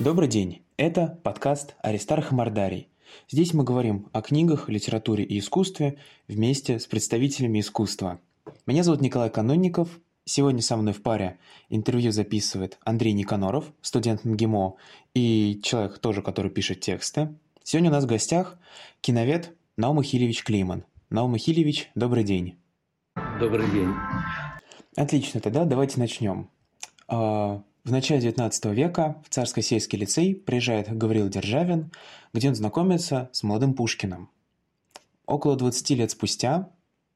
Добрый день. Это подкаст «Аристарх Мордарий». Здесь мы говорим о книгах, литературе и искусстве вместе с представителями искусства. Меня зовут Николай Канонников. Сегодня со мной в паре интервью записывает Андрей Никаноров, студент МГИМО, и человек тоже, который пишет тексты. Сегодня у нас в гостях киновед Наум Хилевич Климан. Наум Хилевич, добрый день. Добрый день. Отлично, тогда давайте начнем. В начале XIX века в Царско-сельский лицей приезжает Гаврил Державин, где он знакомится с молодым Пушкиным. Около 20 лет спустя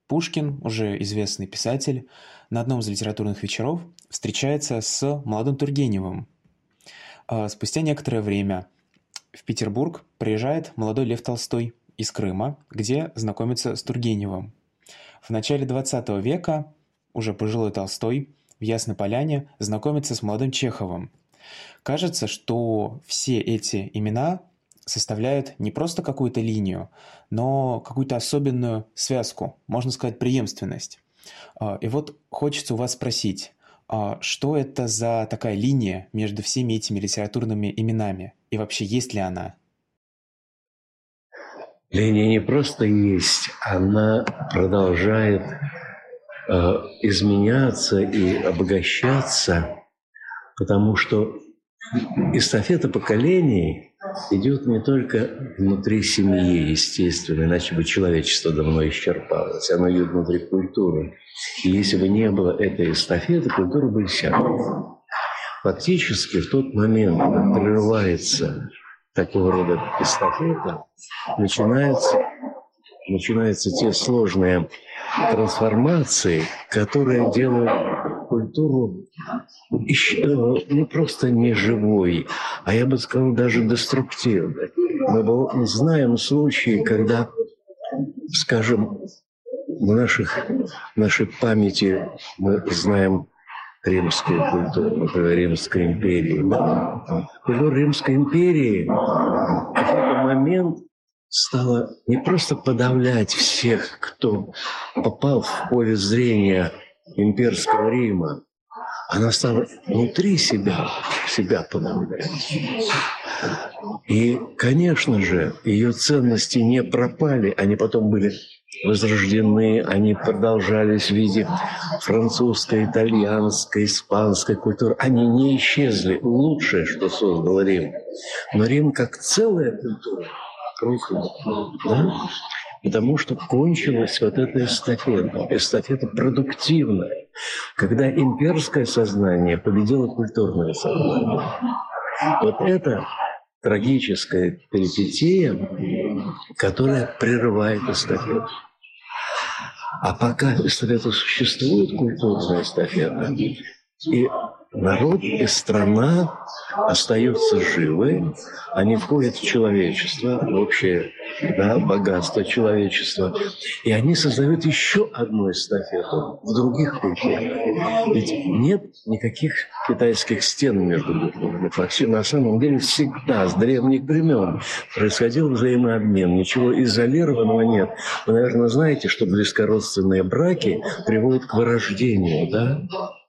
Пушкин, уже известный писатель, на одном из литературных вечеров встречается с молодым Тургеневым. А, спустя некоторое время в Петербург приезжает молодой Лев Толстой из Крыма, где знакомится с Тургеневым. В начале XX века уже пожилой Толстой в Ясной Поляне знакомится с молодым Чеховым. Кажется, что все эти имена составляют не просто какую-то линию, но какую-то особенную связку, можно сказать, преемственность. А, и вот хочется у вас спросить, а что это за такая линия между всеми этими литературными именами? И вообще, есть ли она? Линия не просто есть, она продолжает изменяться и обогащаться, потому что эстафета поколений идет не только внутри семьи, естественно, иначе бы человечество давно исчерпалось. Оно идет внутри культуры. И если бы не было этой эстафеты, культура бы иссякла. Фактически в тот момент, когда прерывается такого рода эстафета, начинается, начинаются те сложные трансформации, которые делают культуру не просто не живой, а я бы сказал даже деструктивной. Мы знаем случаи, когда, скажем, в наших, в нашей памяти мы знаем римскую культуру, например, Римской империи. Культура Римской империи в какой-то момент стала не просто подавлять всех, кто попал в поле зрения имперского Рима, она стала внутри себя, себя подавлять. И, конечно же, ее ценности не пропали, они потом были возрождены, они продолжались в виде французской, итальянской, испанской культуры. Они не исчезли. Лучшее, что создал Рим. Но Рим как целая культура рухнул. Да? Потому что кончилась вот эта эстафета. Эстафета продуктивная. Когда имперское сознание победило культурное сознание. Вот это трагическая перипетия, которая прерывает эстафету. А пока эстафета существует, культурная эстафета, и народ и страна остаются живы, они входят в человечество, в общее да, богатство человечества, и они создают еще одну эстафету в других культурах. Ведь нет никаких китайских стен между культурами. На самом деле всегда с древних времен происходил взаимообмен, ничего изолированного нет. Вы, наверное, знаете, что близкородственные браки приводят к вырождению, да?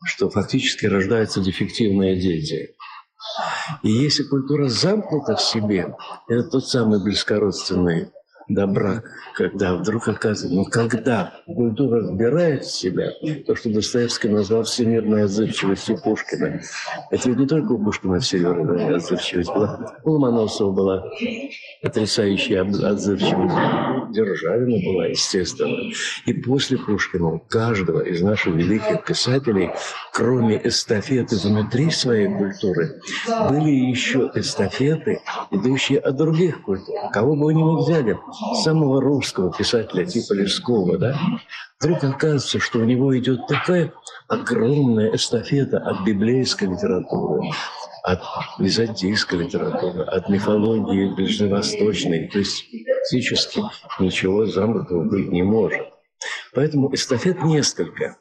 что фактически рождаются дефективные дети. И если культура замкнута в себе, это тот самый близкородственный да, брак, когда вдруг оказывается, ну когда культура разбирает в себя, то, что Достоевский назвал всемирной отзывчивостью Пушкина, это ведь не только у Пушкина всемирная отзывчивость была, у Ломоносова была потрясающая отзывчивость, Державина была, естественно. И после Пушкина у каждого из наших великих писателей, кроме эстафеты внутри своей культуры, были еще эстафеты, идущие от других культур. Кого бы вы ни взяли, самого русского писателя типа Лескова, да, вдруг оказывается, что у него идет такая огромная эстафета от библейской литературы, от византийской литературы, от мифологии ближневосточной. То есть физически ничего замкнутого быть не может. Поэтому эстафет несколько.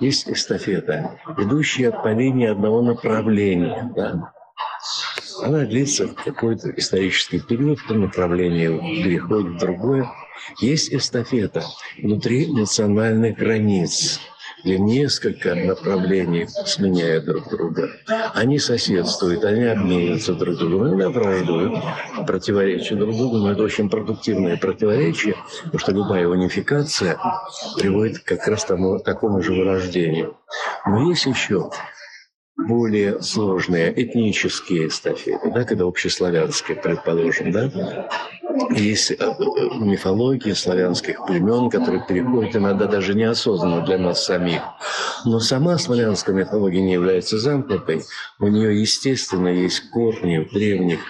Есть эстафета, идущая по линии одного направления. Да? Она длится какой-то исторический период, в том направлении переходит в другое. Есть эстафета внутри национальных границ. или несколько направлений сменяют друг друга. Они соседствуют, они обмениваются друг другом, иногда враждуют, противоречат друг другу, но это очень продуктивное противоречие, потому что любая унификация приводит как раз к тому, такому же вырождению. Но есть еще более сложные этнические эстафеты, да, когда общеславянские, предположим, да, есть э, э, мифология славянских племен, которые переходят иногда даже неосознанно для нас самих. Но сама славянская мифология не является замкнутой. У нее, естественно, есть корни в древних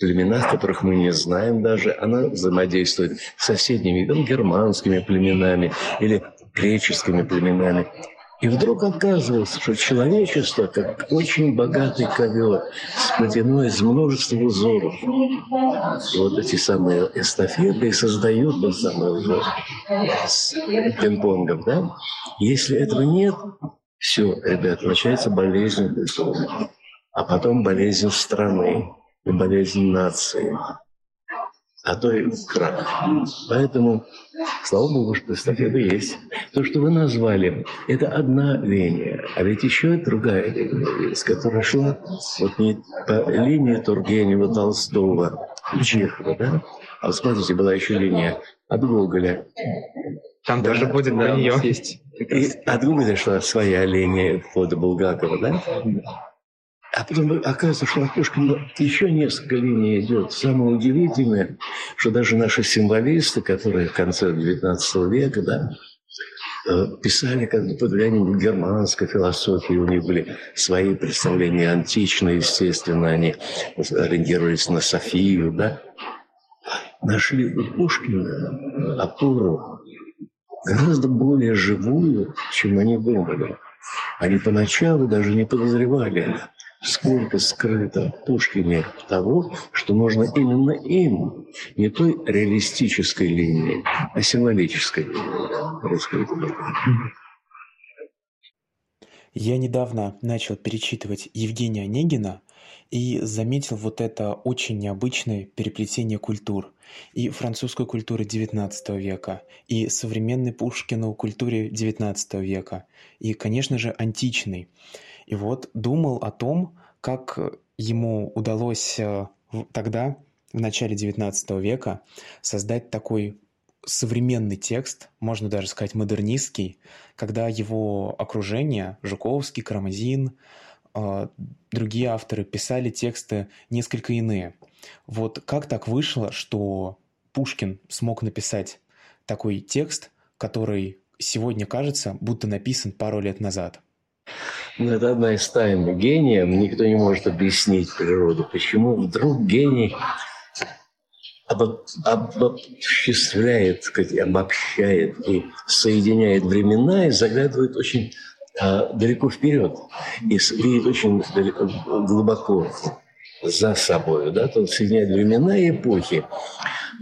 племенах, которых мы не знаем даже. Она взаимодействует с соседними, там, германскими племенами или греческими племенами. И вдруг оказывается, что человечество, как очень богатый ковер, сплетено из множества узоров. Вот эти самые эстафеты и создают тот самый узор с пинг-понгом. Да? Если этого нет, все, ребята, начинается болезнь а потом болезнь страны и болезнь нации а то и крах. Поэтому, слава Богу, что эстафета есть. То, что вы назвали, это одна линия, а ведь еще другая линия, с которой шла вот не по линии Тургенева, Толстого, Чехова, да? А вот смотрите, была еще линия от Гоголя. Там да, тоже будет да, нее есть. И от Гоголя шла своя линия до Булгакова, да? А потом оказывается, что Пушкина еще несколько линий идет. Самое удивительное, что даже наши символисты, которые в конце XIX века, да, э, писали как бы под влиянием германской философии, у них были свои представления античные, естественно, они ориентировались на Софию, да, нашли у Пушкина опору гораздо более живую, чем они думали. Они поначалу даже не подозревали, сколько скрыто в Пушкине того, что можно именно им, не той реалистической линии, а символической раскрыть. Я недавно начал перечитывать Евгения Онегина и заметил вот это очень необычное переплетение культур. И французской культуры XIX века, и современной Пушкину культуре XIX века, и, конечно же, античной. И вот думал о том, как ему удалось э, тогда, в начале XIX века, создать такой современный текст, можно даже сказать модернистский, когда его окружение, Жуковский, Карамазин, э, другие авторы писали тексты несколько иные. Вот как так вышло, что Пушкин смог написать такой текст, который сегодня кажется, будто написан пару лет назад – ну, это одна из тайн гения. Никто не может объяснить природу. Почему вдруг гений обобществляет, сказать, обобщает и соединяет времена и заглядывает очень а, далеко вперед и видит очень далеко, глубоко за собой. Да? То соединяет времена и эпохи.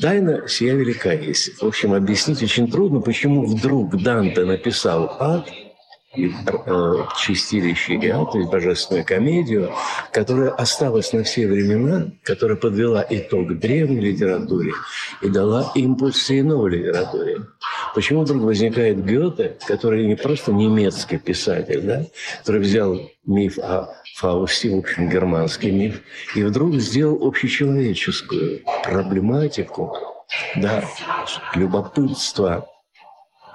Тайна сия велика есть. В общем, объяснить очень трудно, почему вдруг Данте написал ад – и э, чистилище Иа, то есть божественную комедию, которая осталась на все времена, которая подвела итог древней литературе и дала импульс всей новой литературе. Почему вдруг возникает Гёте, который не просто немецкий писатель, да, который взял миф о Фаусте, в общем, германский миф, и вдруг сделал общечеловеческую проблематику, да, любопытство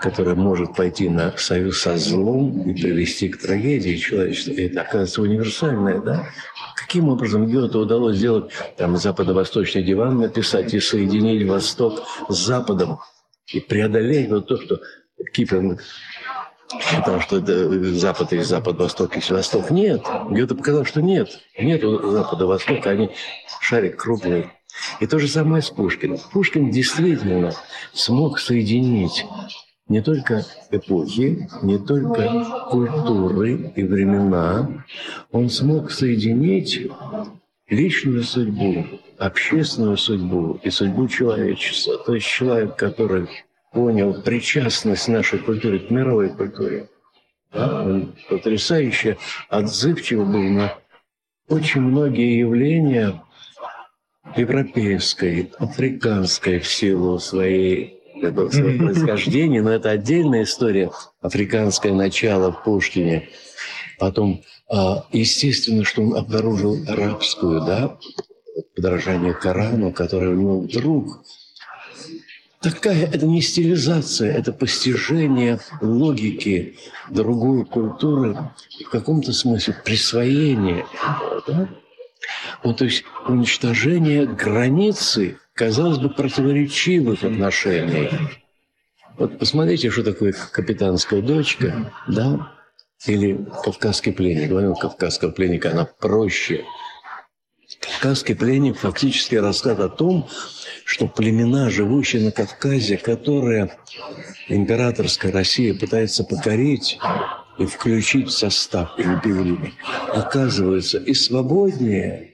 которая может пойти на союз со злом и привести к трагедии человечества. Это, оказывается, универсальное, да? Каким образом Гёте удалось сделать там западно-восточный диван написать и соединить Восток с Западом и преодолеть вот то, что Киплинг Потому что это Запад есть Запад, Восток есть Восток. Нет. Гёте показал, что нет. Нет Запада, Востока. Они шарик круглый. И то же самое с Пушкиным. Пушкин действительно смог соединить не только эпохи, не только культуры и времена, он смог соединить личную судьбу, общественную судьбу и судьбу человечества. То есть человек, который понял причастность нашей культуры к мировой культуре, да, он потрясающе отзывчив был на очень многие явления европейской, африканской в силу своей это свое происхождение, но это отдельная история, африканское начало в Пушкине. Потом, а, естественно, что он обнаружил арабскую, да, подражание Корану, которое у него вдруг такая, это не стилизация, это постижение логики другой культуры, в каком-то смысле присвоение. Да? Вот, то есть уничтожение границы, казалось бы, противоречивых отношений. Вот посмотрите, что такое капитанская дочка, да, или кавказский пленник. Говорим, кавказского пленника, она проще. Кавказский пленник фактически рассказ о том, что племена, живущие на Кавказе, которые императорская Россия пытается покорить и включить в состав империи, оказываются и свободнее,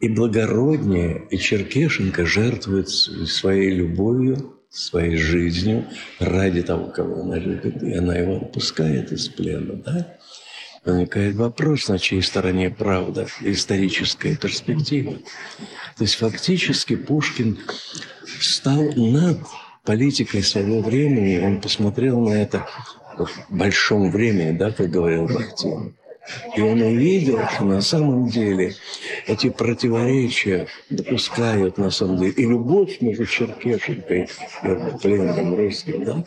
и благороднее, и Черкешенко жертвует своей любовью, своей жизнью ради того, кого она любит, и она его отпускает из плена, да? Возникает вопрос, на чьей стороне правда, историческая перспектива. То есть фактически Пушкин стал над политикой своего времени, он посмотрел на это в большом времени, да, как говорил Бахтин. И он увидел, что на самом деле эти противоречия допускают, на самом деле, и любовь между Черкешенкой и пленным русским, да,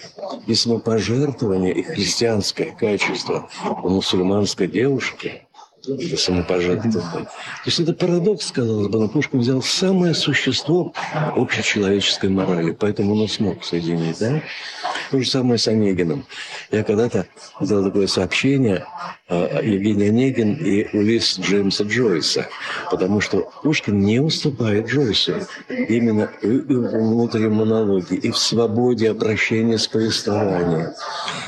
и самопожертвование, и христианское качество у мусульманской девушки – это самопожертвование. То есть это парадокс, казалось бы, но Пушкин взял самое существо общечеловеческой морали, поэтому он смог соединить, да? То же самое с Онегиным. Я когда-то сделал такое сообщение э, Евгений Онегин и Улис Джеймса Джойса, потому что Пушкин не уступает Джойсу именно и в внутреннем монологе, и в свободе обращения с повествованием,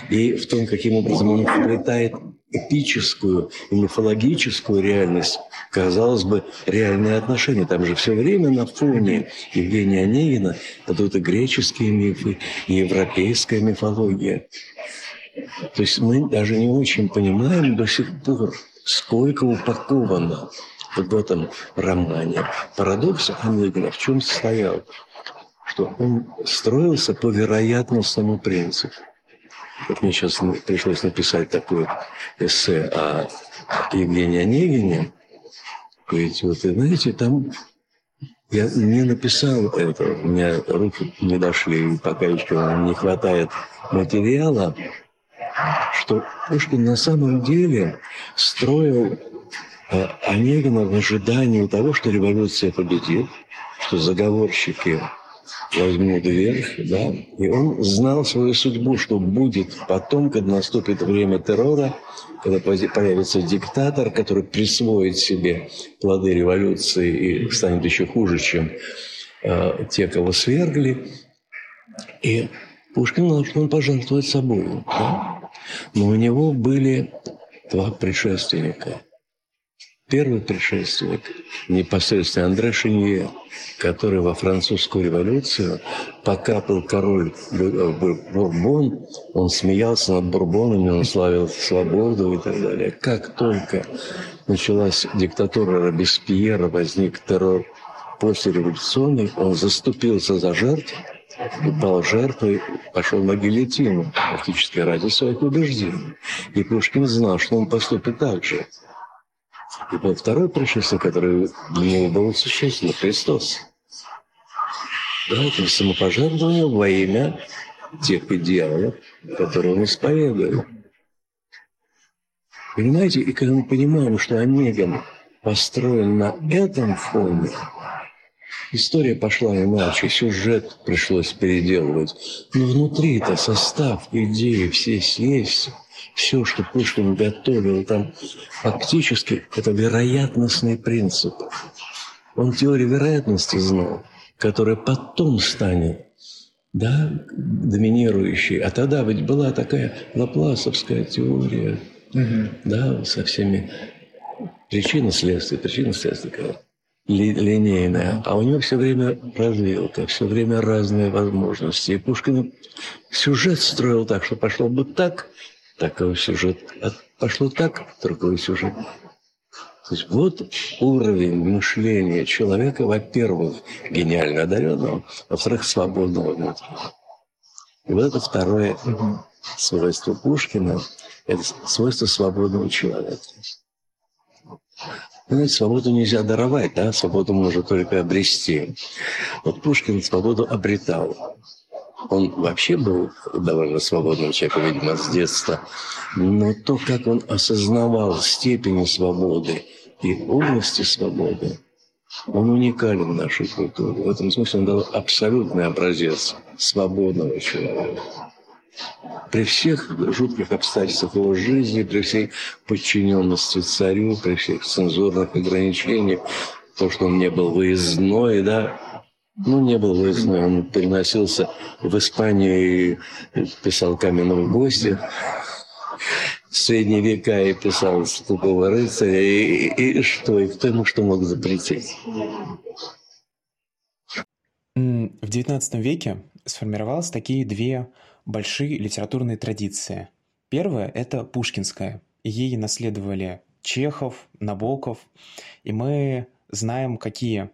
и в том, каким образом он вплетает эпическую и мифологическую реальность, казалось бы, реальные отношения. Там же все время на фоне Евгения Онегина идут и греческие мифы, и европейская мифология. То есть мы даже не очень понимаем до сих пор, сколько упаковано вот в этом романе. Парадокс Онегина в чем состоял? Что он строился по вероятностному принципу. Вот мне сейчас пришлось написать такое эссе о Евгении Онегине. Ведь вот, знаете, там я не написал это, у меня руки не дошли, пока еще не хватает материала, что Пушкин на самом деле строил э, Онегина в ожидании того, что революция победит, что заговорщики возьмут вверх, да, и он знал свою судьбу, что будет потом, когда наступит время террора, когда появится диктатор, который присвоит себе плоды революции и станет еще хуже, чем э, те, кого свергли. И Пушкин должен пожертвовать собой. Да? Но у него были два предшественника – Первый предшественник непосредственно Андре Шинье, который во французскую революцию, пока был король Бурбон, он смеялся над Бурбонами, он славил свободу и так далее. Как только началась диктатура Робеспьера, возник террор после революционный, он заступился за жертв, пал жертвой, пошел на гильотину, фактически ради своих убеждений. И Пушкин знал, что он поступит так же. И был второй пришествие, который для него был существенно, Христос. Да, это самопожертвование во имя тех идеалов, которые он исповедует. Понимаете, и когда мы понимаем, что Онегин построен на этом фоне, история пошла иначе, сюжет пришлось переделывать. Но внутри это состав идеи все есть все, что Пушкин готовил там, фактически это вероятностный принцип. Он теорию вероятности знал, которая потом станет да, доминирующей. А тогда ведь была такая лапласовская теория, угу. да, со всеми причинно-следствие, причинно-следствие, ли, линейная. А у него все время развилка, все время разные возможности. И Пушкин сюжет строил так, что пошло бы так, такой сюжет. А пошло так, другой сюжет. То есть вот уровень мышления человека, во-первых, гениально одаренного, во-вторых, свободного внутреннего. И вот это второе свойство Пушкина – это свойство свободного человека. Знаете, свободу нельзя даровать, да? свободу можно только обрести. Вот Пушкин свободу обретал. Он вообще был довольно свободным человеком, видимо, с детства. Но то, как он осознавал степень свободы и области свободы, он уникален в нашей культуре. В этом смысле он дал абсолютный образец свободного человека. При всех жутких обстоятельствах его жизни, при всей подчиненности царю, при всех цензурных ограничениях, то, что он не был выездной, да, ну, не был выездной, он переносился в Испанию и писал каменного гостя в средние века и писал «Скупого рыцаря», и, и, и что, и кто ему что мог запретить? В XIX веке сформировалось такие две большие литературные традиции. Первая – это пушкинская. Ей наследовали Чехов, Набоков, и мы знаем, какие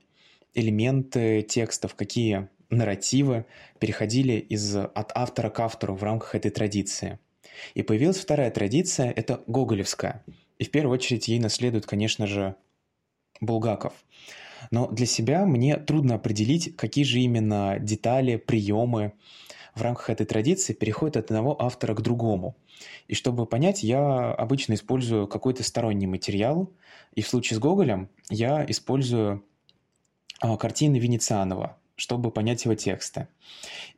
элементы текстов, какие нарративы переходили из, от автора к автору в рамках этой традиции. И появилась вторая традиция – это гоголевская. И в первую очередь ей наследует, конечно же, Булгаков. Но для себя мне трудно определить, какие же именно детали, приемы в рамках этой традиции переходят от одного автора к другому. И чтобы понять, я обычно использую какой-то сторонний материал, и в случае с Гоголем я использую картины Венецианова, чтобы понять его тексты.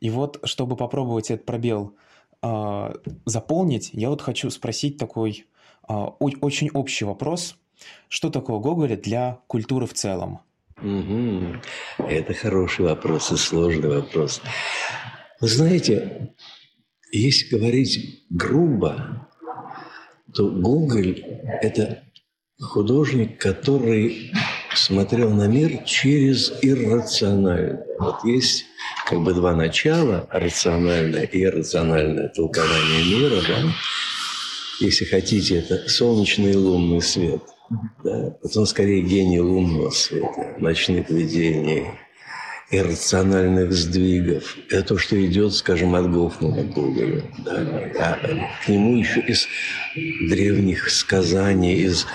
И вот, чтобы попробовать этот пробел э, заполнить, я вот хочу спросить такой э, очень общий вопрос. Что такое Гоголя для культуры в целом? Угу. Это хороший вопрос и сложный вопрос. Вы знаете, если говорить грубо, то Гоголь – это художник, который смотрел на мир через иррациональное. Вот есть как бы два начала, рациональное и иррациональное толкование мира, да? Если хотите, это солнечный и лунный свет. Да? Вот он скорее гений лунного света, ночных видений, иррациональных сдвигов. Это то, что идет, скажем, от Гофмана к Гоголю. Да? А к нему еще из древних сказаний, из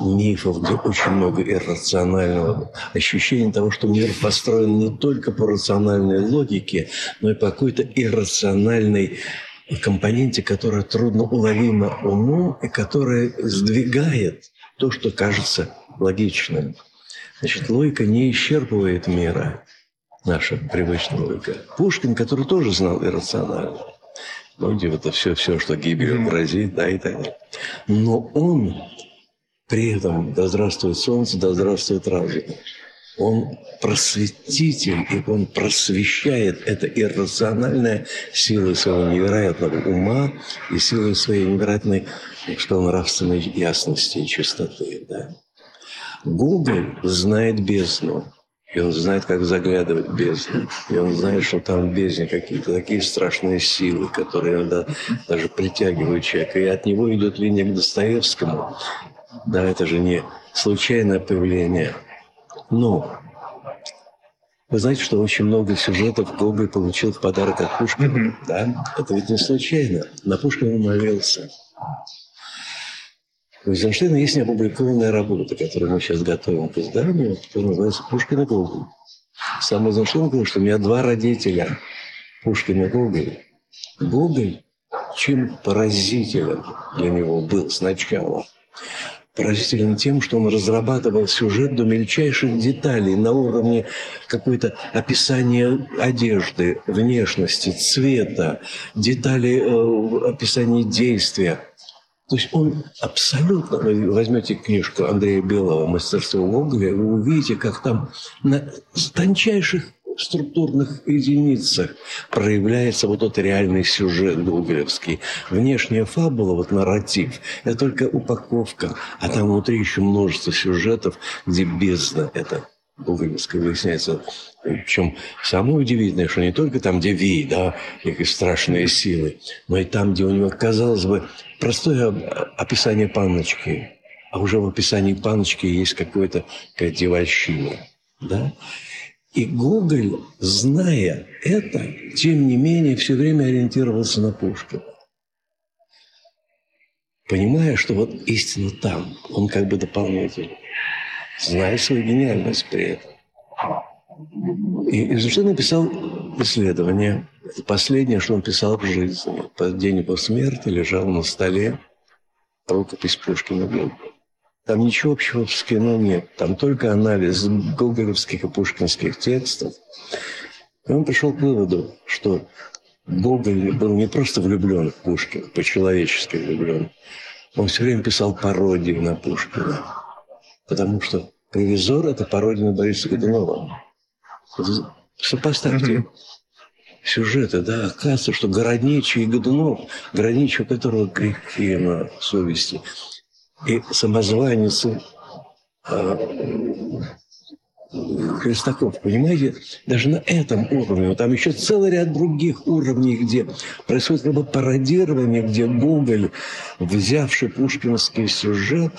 мифов, где очень много иррационального ощущения того, что мир построен не только по рациональной логике, но и по какой-то иррациональной компоненте, которая трудно уловима умом и которая сдвигает то, что кажется логичным. Значит, логика не исчерпывает мира наша привычная логика. Пушкин, который тоже знал иррационально. Ну, где это все, все, что гибелью грозит, да, и так далее. Но он при этом, да здравствует солнце, да здравствует разум. Он просветитель, и он просвещает это иррациональное силой своего невероятного ума и силой своей невероятной, что нравственной ясности и чистоты. Да. Гоголь знает бездну. И он знает, как заглядывать в бездну. И он знает, что там в бездне какие-то такие страшные силы, которые иногда даже притягивают человека. И от него идет линия к Достоевскому. Да, это же не случайное появление. Но вы знаете, что очень много сюжетов Гоголь получил в подарок от Пушкина. Да? Это ведь не случайно. На Пушкина он молился. У Эйзенштейна есть неопубликованная работа, которую мы сейчас готовим к изданию, которая называется «Пушкин и Гоголь». Сам Эйзенштейн говорил, что у меня два родителя – Пушкин и Гоголь. Гоголь чем поразителен для него был сначала? Поразителен тем, что он разрабатывал сюжет до мельчайших деталей на уровне какой-то описания одежды, внешности, цвета, детали э, описания действия – то есть он абсолютно... Вы возьмете книжку Андрея Белого «Мастерство Гоголя», вы увидите, как там на тончайших структурных единицах проявляется вот тот реальный сюжет гоголевский. Внешняя фабула, вот нарратив, это только упаковка, а там внутри еще множество сюжетов, где бездна это гоголевская выясняется. Причем самое удивительное, что не только там, где Ви, да, и страшные силы, но и там, где у него, казалось бы, простое описание панночки, а уже в описании паночки есть какой-то какая девальщина. Да? И Гоголь, зная это, тем не менее, все время ориентировался на Пушкина. Понимая, что вот истина там, он как бы дополнительный, зная свою гениальность при этом. И Эйзенштейн написал исследование. Последнее, что он писал в жизни. По день его смерти лежал на столе рукопись Пушкина. Там ничего общего с кино нет. Там только анализ гоголевских и пушкинских текстов. И он пришел к выводу, что Гоголь был не просто влюблен в Пушкина, по-человечески влюблен. Он все время писал пародии на Пушкина. Потому что «Ревизор» – это пародия на Бориса Годунова. Сопоставьте сюжеты, да, оказывается, что Городничий и Годунов, Городничий, у которого грехи на совести, и самозванец э, Христаков, понимаете, даже на этом уровне, там еще целый ряд других уровней, где происходит как бы пародирование, где Гоголь, взявший пушкинский сюжет,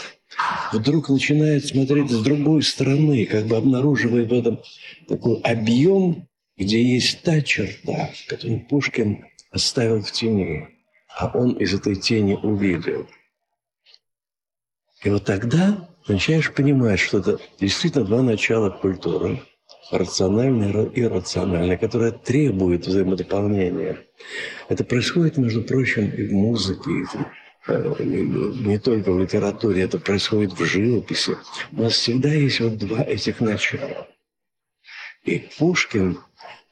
вдруг начинает смотреть с другой стороны, как бы обнаруживая в этом такой объем, где есть та черта, которую Пушкин оставил в тени, а он из этой тени увидел – и вот тогда начинаешь понимать, что это действительно два начала культуры, рациональное и иррациональное, которое требует взаимодополнения. Это происходит, между прочим, и в музыке, и э, не только в литературе, это происходит в живописи. У нас всегда есть вот два этих начала. И Пушкин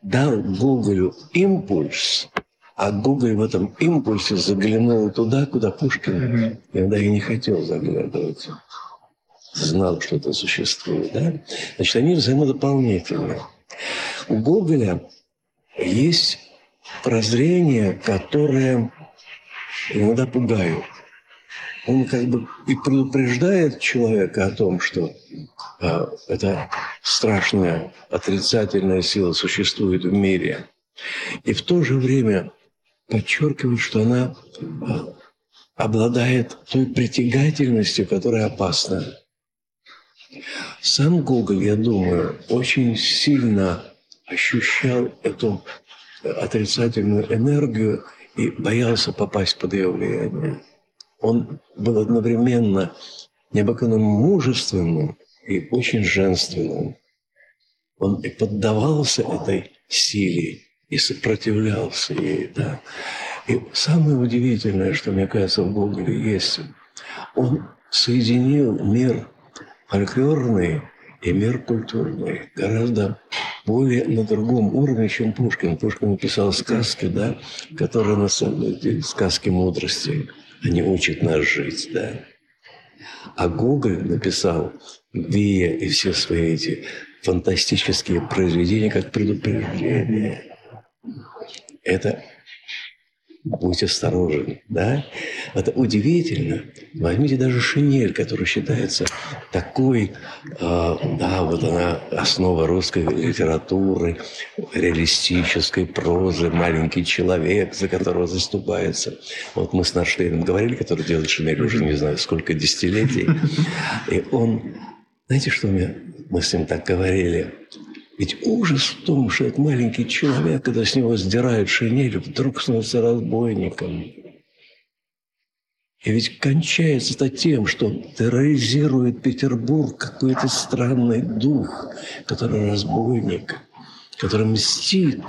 дал Гоголю импульс а Гоголь в этом импульсе заглянул туда, куда Пушкин иногда и не хотел заглядывать. Знал, что это существует. Да? Значит, они взаимодополнительны. У Гоголя есть прозрение, которое иногда пугают. Он как бы и предупреждает человека о том, что э, эта страшная отрицательная сила существует в мире. И в то же время подчеркивает, что она а, обладает той притягательностью, которая опасна. Сам Гоголь, я думаю, очень сильно ощущал эту отрицательную энергию и боялся попасть под ее влияние. Он был одновременно необыкновенно мужественным и очень женственным. Он и поддавался этой силе, и сопротивлялся ей. Да. И самое удивительное, что, мне кажется, в Гоголе есть, он соединил мир фольклорный и мир культурный гораздо более на другом уровне, чем Пушкин. Пушкин написал сказки, да, которые на самом деле сказки мудрости. Они учат нас жить, да. А Гоголь написал Вия и все свои эти фантастические произведения как предупреждение это будь осторожен, да? Это удивительно. Возьмите даже шинель, которая считается такой, э, да, вот она основа русской литературы, реалистической прозы, маленький человек, за которого заступается. Вот мы с Нарштейном говорили, который делает шинель уже не знаю сколько десятилетий, и он, знаете, что мне, мы с ним так говорили, ведь ужас в том, что этот маленький человек, когда с него сдирают шинель, вдруг становится разбойником. И ведь кончается это тем, что терроризирует Петербург какой-то странный дух, который разбойник, который мстит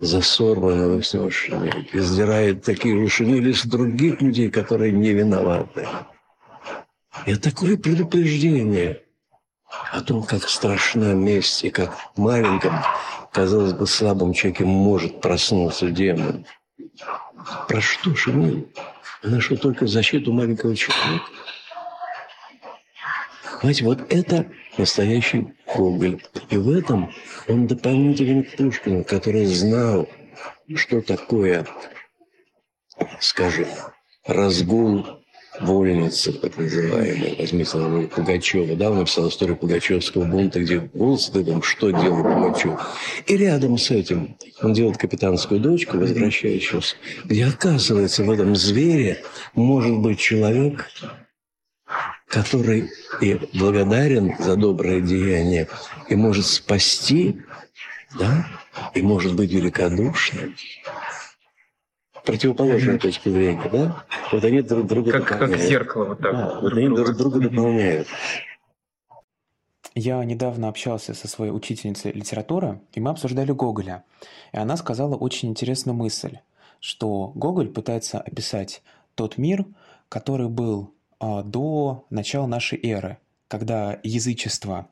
за сорванного с него шинель и такие же шинели с других людей, которые не виноваты. И такое предупреждение – о том, как страшна месть и как в маленьком, казалось бы, слабом человеке может проснуться демон. Про что же мы? Она что, только защиту маленького человека? Понимаете, вот это настоящий Гоголь. И в этом он дополнительный к Пушкину, который знал, что такое, скажем, разгул вольницы, так называемые, возьмите самого Пугачева, да, он написал историю Пугачевского бунта, где был стыдом, что делал Пугачев. И рядом с этим он делает капитанскую дочку, возвращающуюся, где оказывается в этом звере может быть человек, который и благодарен за доброе деяние, и может спасти, да, и может быть великодушным. Противоположная точка зрения, да? Вот они друг друга как, дополняют. Как зеркало вот так. Да, вот они друг друга дополняют. Я недавно общался со своей учительницей литературы, и мы обсуждали Гоголя. И она сказала очень интересную мысль, что Гоголь пытается описать тот мир, который был а, до начала нашей эры, когда язычество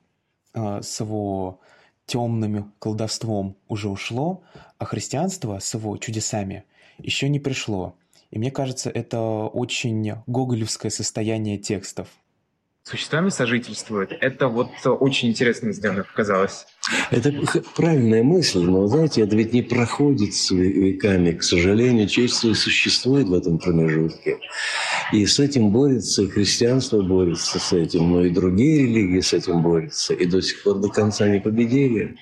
а, с его темным колдовством уже ушло, а христианство с его чудесами еще не пришло. И мне кажется, это очень гоголевское состояние текстов – существами сожительствуют. Это вот очень интересно сделано показалось. Это правильная мысль, но, знаете, это ведь не проходит с веками. К сожалению, человечество существует в этом промежутке. И с этим борется, и христианство борется с этим, но и другие религии с этим борются. И до сих пор до конца не победили.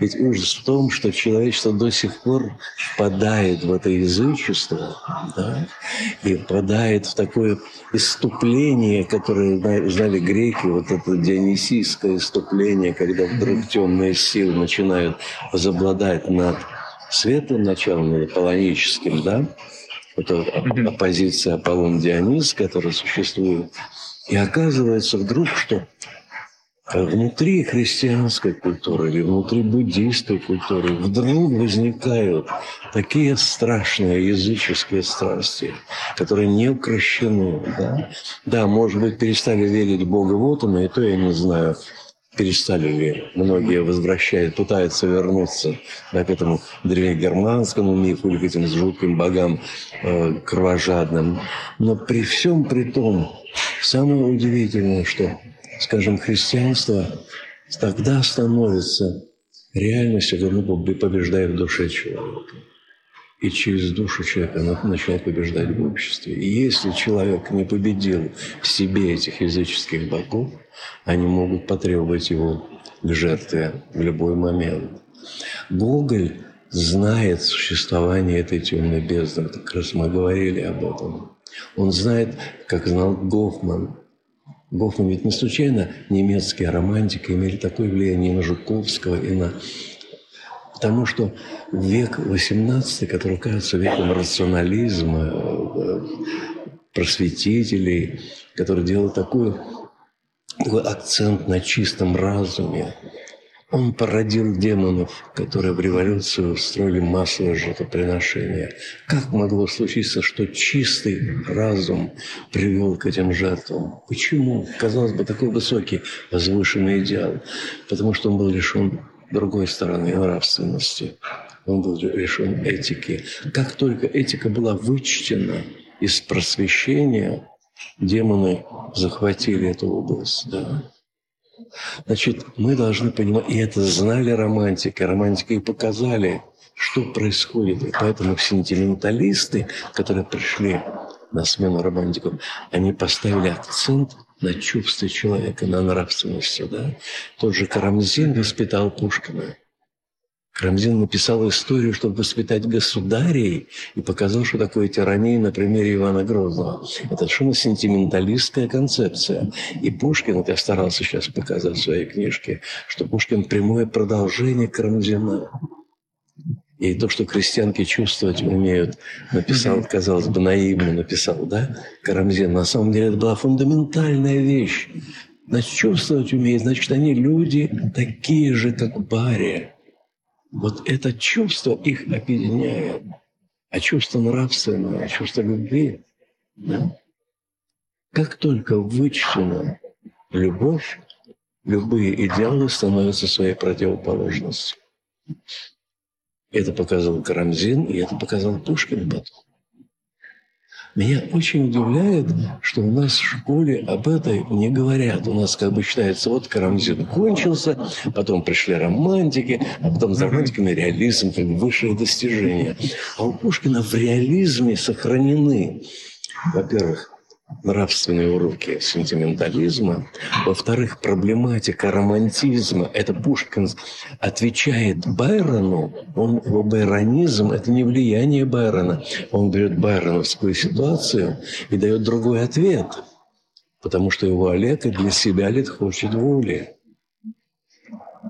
Ведь ужас в том, что человечество до сих пор впадает в это язычество, да, и впадает в такое иступление, которое знали греки, вот это дионисийское иступление, когда вдруг темные силы начинают возобладать над светлым началом, над аполлоническим, да, это оппозиция Аполлон-Дионис, которая существует. И оказывается вдруг, что внутри христианской культуры или внутри буддийской культуры вдруг возникают такие страшные языческие страсти, которые не укращены. Да, да может быть, перестали верить в Бога вот он, и то я не знаю, перестали ли. Многие возвращают, пытаются вернуться да, к этому древнегерманскому мифу или к этим жутким богам э, кровожадным. Но при всем при том, самое удивительное, что скажем, христианство тогда становится реальностью, когда оно побеждает в душе человека. И через душу человека начинает побеждать в обществе. И если человек не победил в себе этих языческих богов, они могут потребовать его к жертве в любой момент. Гоголь знает существование этой темной бездны. Как раз мы говорили об этом. Он знает, как знал Гофман, Гофман ведь не случайно немецкие романтики имели такое влияние на Жуковского и на... Потому что век XVIII, который кажется веком рационализма, э, просветителей, который делал такой, такой акцент на чистом разуме, он породил демонов, которые в революцию строили массовое жертвоприношение. Как могло случиться, что чистый разум привел к этим жертвам? Почему? Казалось бы, такой высокий, возвышенный идеал. Потому что он был лишен другой стороны нравственности. Он был лишен этики. Как только этика была вычтена из просвещения, демоны захватили эту область. Да. Значит, мы должны понимать, и это знали романтики, романтики и показали, что происходит. И поэтому сентименталисты, которые пришли на смену романтикам, они поставили акцент на чувстве человека, на нравственности. Да? Тот же Карамзин воспитал Пушкина – Рамзин написал историю, чтобы воспитать государей, и показал, что такое тирания на примере Ивана Грозного. Это совершенно сентименталистская концепция. И Пушкин, вот я старался сейчас показать в своей книжке, что Пушкин прямое продолжение Карамзина. И то, что крестьянки чувствовать умеют, написал, казалось бы, наивно написал, да, Карамзин. На самом деле это была фундаментальная вещь. Значит, чувствовать умеют, значит, они люди такие же, как Барри. Вот это чувство их объединяет. А чувство нравственное, чувство любви, да? как только вычтена любовь, любые идеалы становятся своей противоположностью. Это показал Карамзин, и это показал Пушкин потом. Меня очень удивляет, что у нас в школе об этом не говорят. У нас как бы считается, вот Карамзин кончился, потом пришли романтики, а потом за романтиками реализм, как высшее достижение. А у Пушкина в реализме сохранены, во-первых, нравственные уроки сентиментализма. Во-вторых, проблематика романтизма. Это Пушкин отвечает Байрону. Он, его байронизм – это не влияние Байрона. Он берет байроновскую ситуацию и дает другой ответ. Потому что его Олег и для себя лишь хочет воли.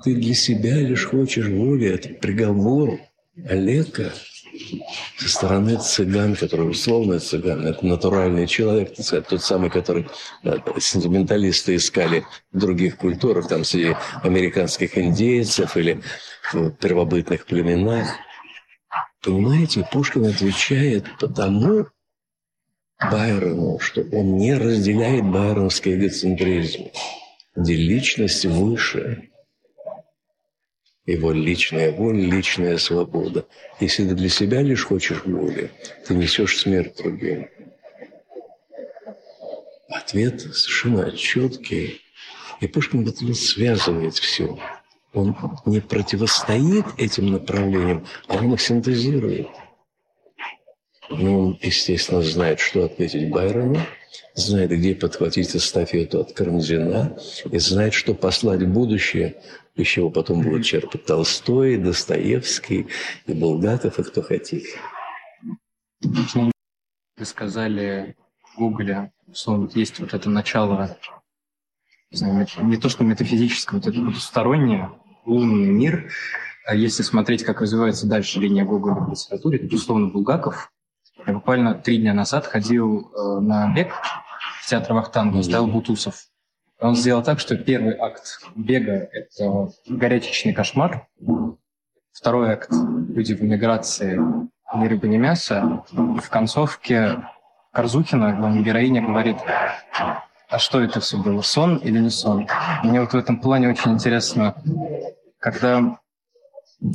Ты для себя лишь хочешь воли. Это приговор Олега со стороны цыган, который условно цыган, это натуральный человек, так сказать, тот самый, который да, сентименталисты искали в других культурах, там среди американских индейцев или в первобытных племенах. Понимаете, Пушкин отвечает потому Байрону, что он не разделяет байроновский эгоцентризм, где личность выше, его личная воля, личная свобода. Если ты для себя лишь хочешь воли, ты несешь смерть другим. Ответ совершенно четкий. И Пушкин вот связывает все. Он не противостоит этим направлениям, а он их синтезирует. Ну, он, естественно, знает, что ответить Байрону, знает, где подхватить эстафету от Карамзина, и знает, что послать будущее, из чего потом будут черпать Толстой, Достоевский, и Булгаков, и кто хотите. Вы сказали в Гугле, что есть вот это начало, не, знаю, не то что метафизическое, вот это потустороннее, лунный мир. А если смотреть, как развивается дальше линия Гоголя в литературе, то, условно, Булгаков я буквально три дня назад ходил э, на бег в театр Вахтанга, ставил Бутусов. Он сделал так, что первый акт бега – это горячечный кошмар. Второй акт – люди в эмиграции, ни рыба, ни мясо. И в концовке Корзухина, главная героиня, говорит, а что это все было, сон или не сон? Мне вот в этом плане очень интересно, когда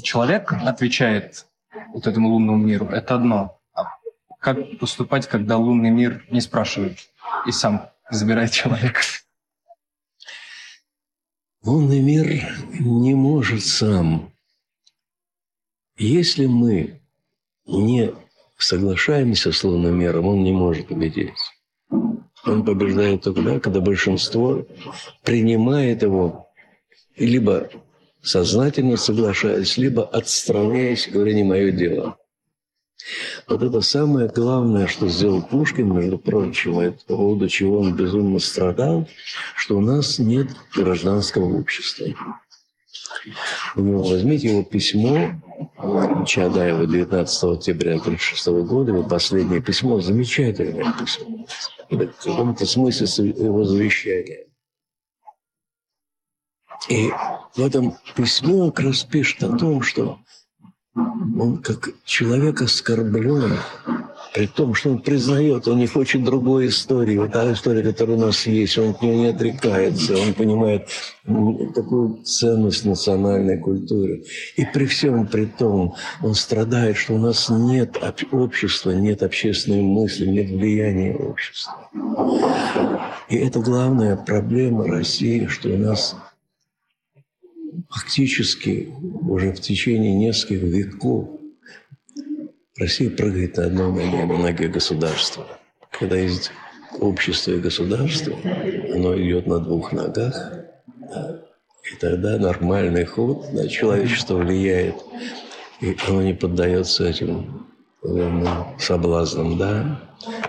человек отвечает вот этому лунному миру, это одно как поступать, когда лунный мир не спрашивает и сам забирает человека? Лунный мир не может сам. Если мы не соглашаемся с лунным миром, он не может победить. Он побеждает тогда, когда большинство принимает его либо сознательно соглашаясь, либо отстраняясь, говоря, не мое дело. Вот это самое главное, что сделал Пушкин, между прочим, это по поводу чего он безумно страдал, что у нас нет гражданского общества. Ну, возьмите его письмо Чадаева 19 октября 1936 года, его последнее письмо, замечательное письмо. В каком-то смысле его завещание. И в этом письме он как раз пишет о том, что он как человек оскорблен, при том, что он признает, он не хочет другой истории. Вот та история, которая у нас есть, он к ней не отрекается, он понимает такую ценность национальной культуры. И при всем при том, он страдает, что у нас нет общества, нет общественной мысли, нет влияния общества. И это главная проблема России, что у нас фактически уже в течение нескольких веков Россия прыгает на одной ноге, на ноге государства. Когда есть общество и государство, оно идет на двух ногах, да, и тогда нормальный ход, да, человечество влияет, и оно не поддается этим соблазнам, да,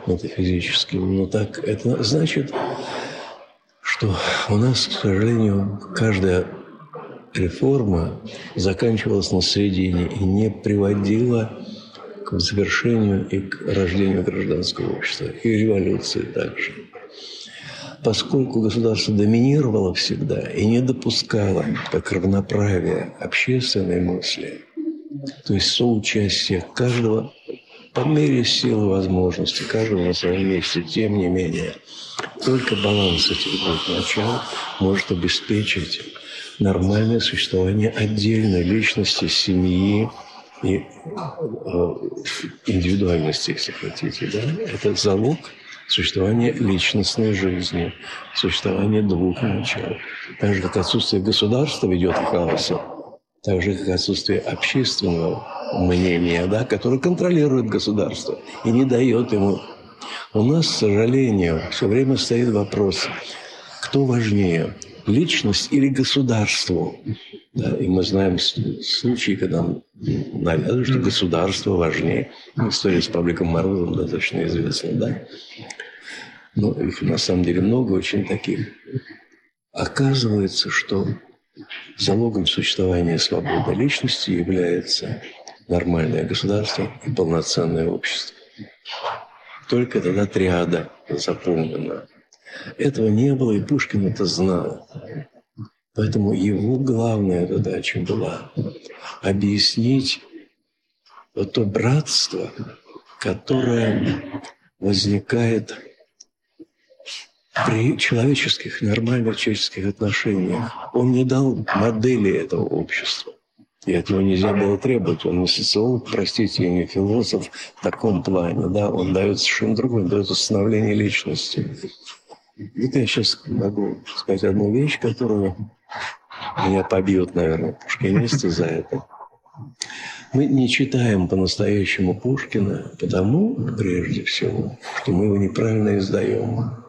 метафизическим. Но так это значит, что у нас, к сожалению, каждая реформа заканчивалась на середине и не приводила к завершению и к рождению гражданского общества, и революции также. Поскольку государство доминировало всегда и не допускало как равноправия общественной мысли, то есть соучастие каждого по мере силы возможности, каждого на своем месте, тем не менее, только баланс этих двух начал может обеспечить нормальное существование отдельной личности, семьи и э, индивидуальности, если хотите. Да? Это залог существования личностной жизни, существования двух начал. Так же, как отсутствие государства ведет к хаосу, так же, как отсутствие общественного мнения, да, которое контролирует государство и не дает ему. У нас, к сожалению, все время стоит вопрос, кто важнее, личность или государство. Да, и мы знаем случаи, когда навязывают, что государство важнее. История с Павликом Морозом достаточно известна. Да? но их на самом деле много очень таких, оказывается, что залогом существования свободы личности является нормальное государство и полноценное общество. Только тогда триада заполнена. Этого не было, и Пушкин это знал. Поэтому его главная задача была объяснить вот то братство, которое возникает при человеческих, нормальных человеческих отношениях. Он не дал модели этого общества. И от него нельзя было требовать. Он не социолог, простите, не философ в таком плане. Да? Он дает совершенно другое, он дает установление личности. Вот я сейчас могу сказать одну вещь, которую меня побьют, наверное, пушкинисты за это. Мы не читаем по-настоящему Пушкина, потому, прежде всего, что мы его неправильно издаем.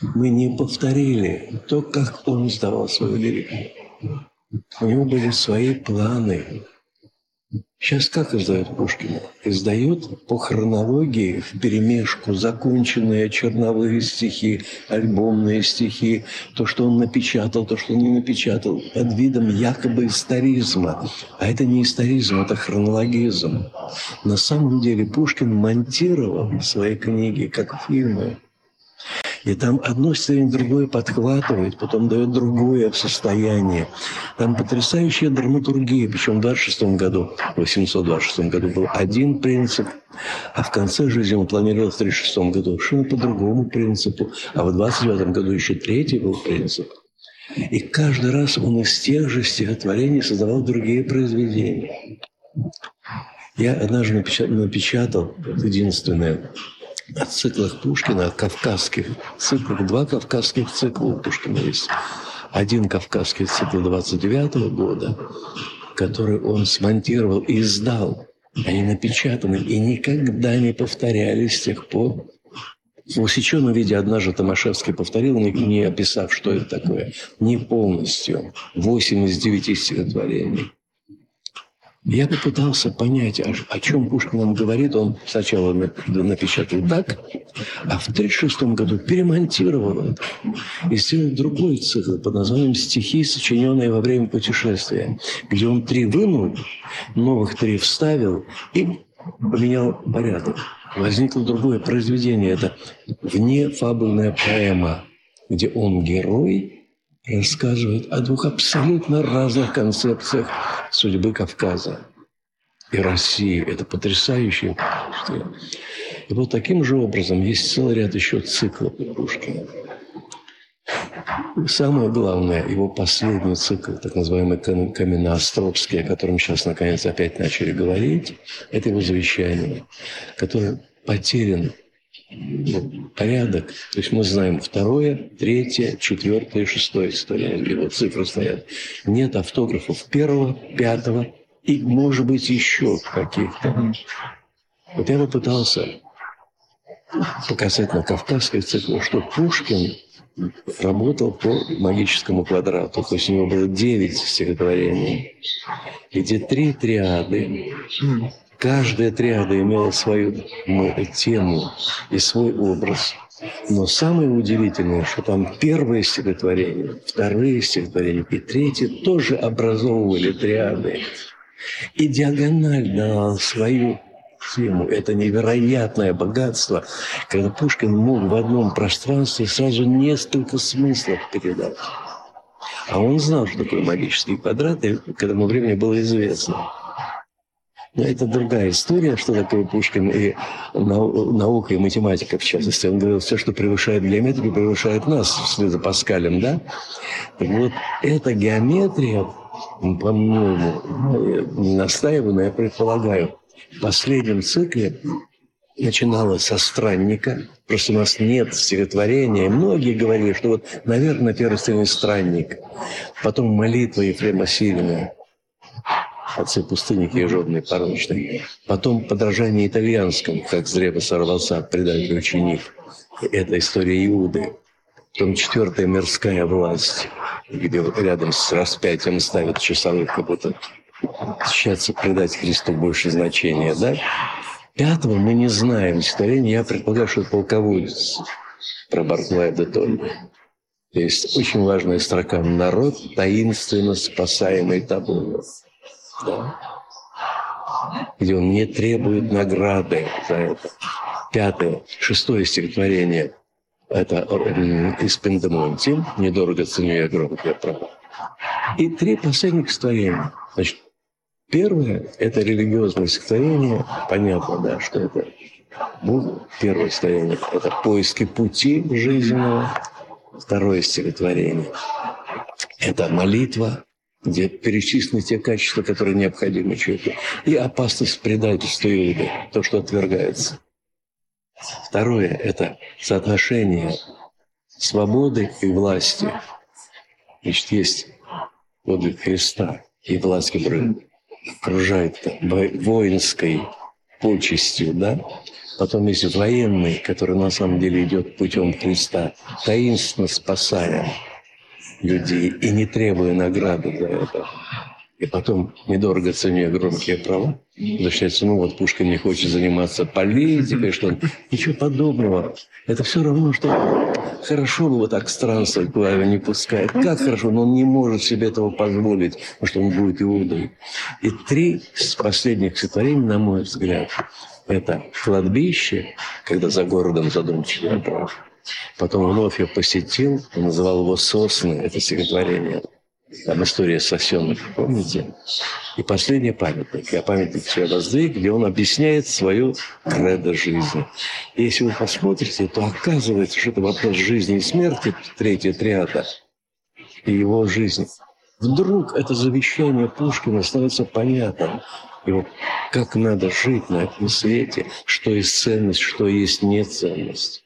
Мы не повторили то, как он издавал свою лирику. У него были свои планы. Сейчас как издают Пушкина? Издают по хронологии в перемешку законченные черновые стихи, альбомные стихи, то, что он напечатал, то, что не напечатал, под видом якобы историзма. А это не историзм, это хронологизм. На самом деле Пушкин монтировал свои книги как фильмы. И там одно состояние другое подхватывает, потом дает другое состояние. Там потрясающая драматургия. Причем в 26 году, в 826 году был один принцип, а в конце жизни он планировал в 36 году совершенно по другому принципу. А в 29 году еще третий был принцип. И каждый раз он из тех же стихотворений создавал другие произведения. Я однажды напечатал, единственное, о циклах Пушкина, о кавказских циклах. Два кавказских цикла у Пушкина есть. Один кавказский цикл 29 -го года, который он смонтировал и издал. Они напечатаны и никогда не повторялись с тех пор. В усеченном виде однажды Томашевский повторил, не, не описав, что это такое, не полностью. Восемь из девяти стихотворений. Я попытался понять, о, чем Пушкин нам говорит. Он сначала напечатал так, а в 1936 году перемонтировал это и сделал другой цикл под названием «Стихи, сочиненные во время путешествия», где он три вынул, новых три вставил и поменял порядок. Возникло другое произведение. Это внефабульная поэма, где он герой, рассказывает о двух абсолютно разных концепциях судьбы Кавказа и России. Это потрясающе. И вот таким же образом есть целый ряд еще циклов Пушкина. Самое главное, его последний цикл, так называемый Каменноостровский, о котором сейчас наконец опять начали говорить, это его завещание, которое потерян порядок. То есть мы знаем второе, третье, четвертое, шестое история. Его цифры стоят. Нет автографов первого, пятого и, может быть, еще каких-то. Вот я попытался показать на Кавказской цикле, что Пушкин работал по магическому квадрату. То есть у него было девять стихотворений. Эти три триады Каждая триада имела свою тему и свой образ. Но самое удивительное, что там первые стихотворения, вторые стихотворения и третьи тоже образовывали триады. И диагонально свою тему. Это невероятное богатство, когда Пушкин мог в одном пространстве сразу несколько смыслов передать. А он знал, что такое магический квадрат, и к этому времени было известно. Но это другая история, что такое Пушкин и наука и математика, в частности. Он говорил, все, что превышает геометрию, превышает нас, вслед за Паскалем, да? Так вот, эта геометрия, по-моему, не настаиваю, но я предполагаю, в последнем цикле начиналась со странника. Просто у нас нет стихотворения. И многие говорили, что вот, наверное, первый странник. Потом молитва Ефрема Силина отцы пустынники и жодные порочные. Потом подражание итальянскому, как с древа сорвался предатель ученик. Это история Иуды. Потом четвертая мирская власть, где рядом с распятием ставят часовых, как будто сейчас придать Христу больше значения, да? Пятого мы не знаем стихотворение, я предполагаю, что это полководец. про Барклая де Толли. Есть очень важная строка «Народ, таинственно спасаемый тобою». Да? Где он не требует награды за это. Пятое, шестое стихотворение – это из Пендемонти «Недорого ценю я громкое право». И три последних стихотворения. Значит, первое – это религиозное стихотворение. Понятно, да, что это ну, первое стихотворение – это поиски пути жизненного. Второе стихотворение – это молитва, где перечислены те качества, которые необходимы человеку. И опасность предательства Иуды, то, что отвергается. Второе – это соотношение свободы и власти. Значит, есть подвиг Христа и власть, которая окружает воинской почестью, да? Потом есть военный, который на самом деле идет путем Христа, таинственно спасая людей и не требуя награды за это. И потом недорого ценя громкие права. Защищается, ну вот Пушкин не хочет заниматься политикой, что он... Ничего подобного. Это все равно, что хорошо бы вот так странствовать, куда его не пускает. Как хорошо, но он не может себе этого позволить, потому что он будет иудой. И три с последних стихотворений, на мой взгляд, это кладбище, когда за городом задумчиво прав. Потом вновь я посетил, называл его «Сосны», это стихотворение. Там история сосенок, помните? И последний памятник. Я памятник воздвиг, где он объясняет свою кредо жизни. И если вы посмотрите, то оказывается, что это вопрос жизни и смерти, третья триада, и его жизни. Вдруг это завещание Пушкина становится понятным. Его, как надо жить на этом свете, что есть ценность, что есть неценность.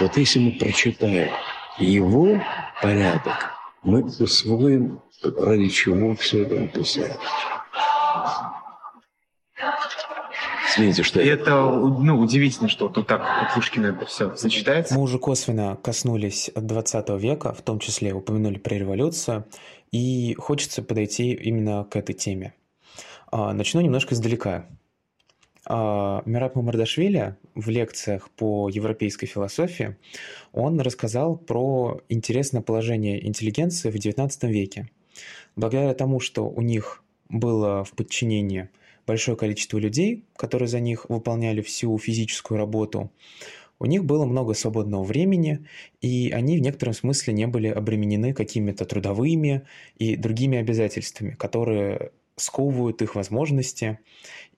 Вот если мы прочитаем его порядок, мы усвоим, ради чего все это написано. Извините, что это... Это ну, удивительно, что тут так у Пушкина это все сочетается. Мы уже косвенно коснулись 20 века, в том числе упомянули про революцию, и хочется подойти именно к этой теме. А, начну немножко издалека. А, Мираб Мамардашвили в лекциях по европейской философии он рассказал про интересное положение интеллигенции в XIX веке. Благодаря тому, что у них было в подчинении большое количество людей, которые за них выполняли всю физическую работу, у них было много свободного времени, и они в некотором смысле не были обременены какими-то трудовыми и другими обязательствами, которые сковывают их возможности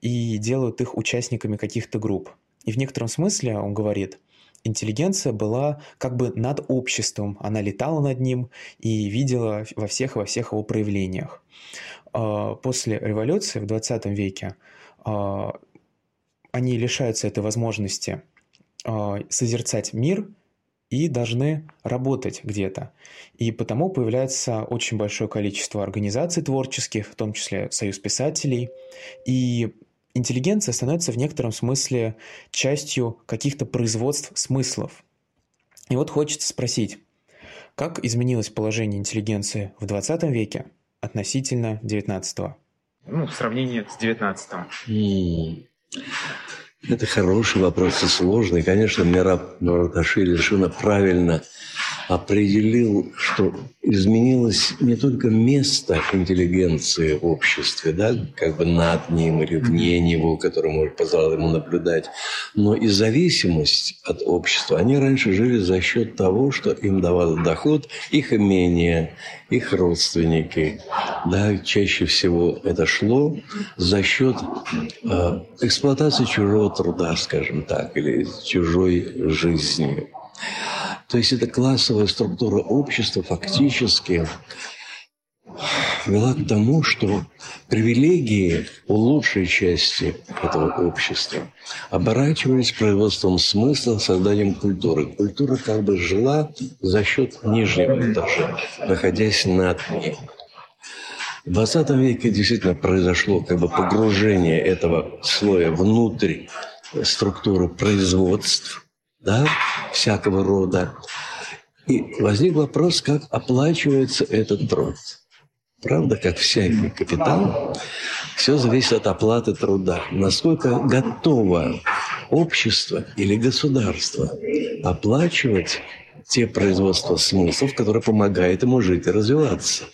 и делают их участниками каких-то групп. И в некотором смысле, он говорит, интеллигенция была как бы над обществом, она летала над ним и видела во всех во всех его проявлениях. А, после революции в 20 веке а, они лишаются этой возможности а, созерцать мир и должны работать где-то. И потому появляется очень большое количество организаций творческих, в том числе Союз писателей. И интеллигенция становится в некотором смысле частью каких-то производств смыслов. И вот хочется спросить, как изменилось положение интеллигенции в 20 веке относительно 19-го? Ну, в сравнении с 19-м. Это хороший вопрос и сложный. Конечно, Мираб Нураташвили совершенно правильно определил, что изменилось не только место интеллигенции в обществе, да, как бы над ним или вне него, который может позволить ему наблюдать, но и зависимость от общества. Они раньше жили за счет того, что им давал доход их имение, их родственники. Да, чаще всего это шло за счет э, эксплуатации чужого труда, скажем так, или чужой жизни. То есть эта классовая структура общества фактически вела к тому, что привилегии у лучшей части этого общества оборачивались производством смысла, созданием культуры. Культура как бы жила за счет нижнего этажа, находясь над ним. В 20 веке действительно произошло как бы погружение этого слоя внутрь структуры производств – да, всякого рода. И возник вопрос, как оплачивается этот труд. Правда, как всякий капитал, все зависит от оплаты труда. Насколько готова общество или государство оплачивать те производства смыслов, которые помогают ему жить и развиваться.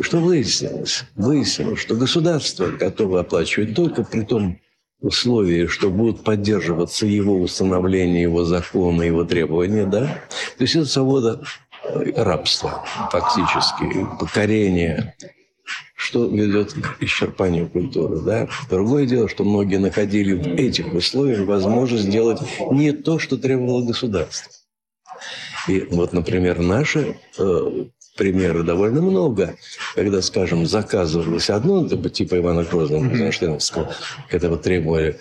Что выяснилось? Выяснилось, что государство готово оплачивать только при том условии, что будут поддерживаться его установление, его законы, его требования, да? То есть это свобода э, рабства фактически, покорение, что ведет к исчерпанию культуры. Да? Другое дело, что многие находили в этих условиях возможность сделать не то, что требовало государство. И вот, например, наши э, примеры довольно много, когда, скажем, заказывалось одно, типа Ивана Грозного, Эйнштейновского, когда вот требовали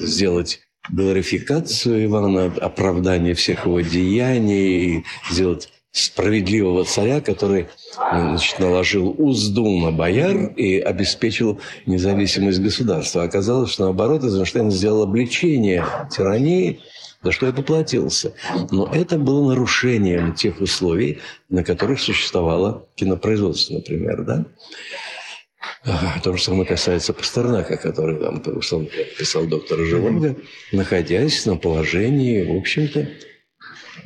сделать глорификацию Ивана, оправдание всех его деяний, сделать справедливого царя, который значит, наложил узду на бояр и обеспечил независимость государства. Оказалось, что наоборот, Эйзенштейн сделал обличение тирании, за что я поплатился. Но это было нарушением тех условий, на которых существовало кинопроизводство, например. Да? То же самое касается Пастернака, который там писал доктора Живонга, находясь на положении, в общем-то,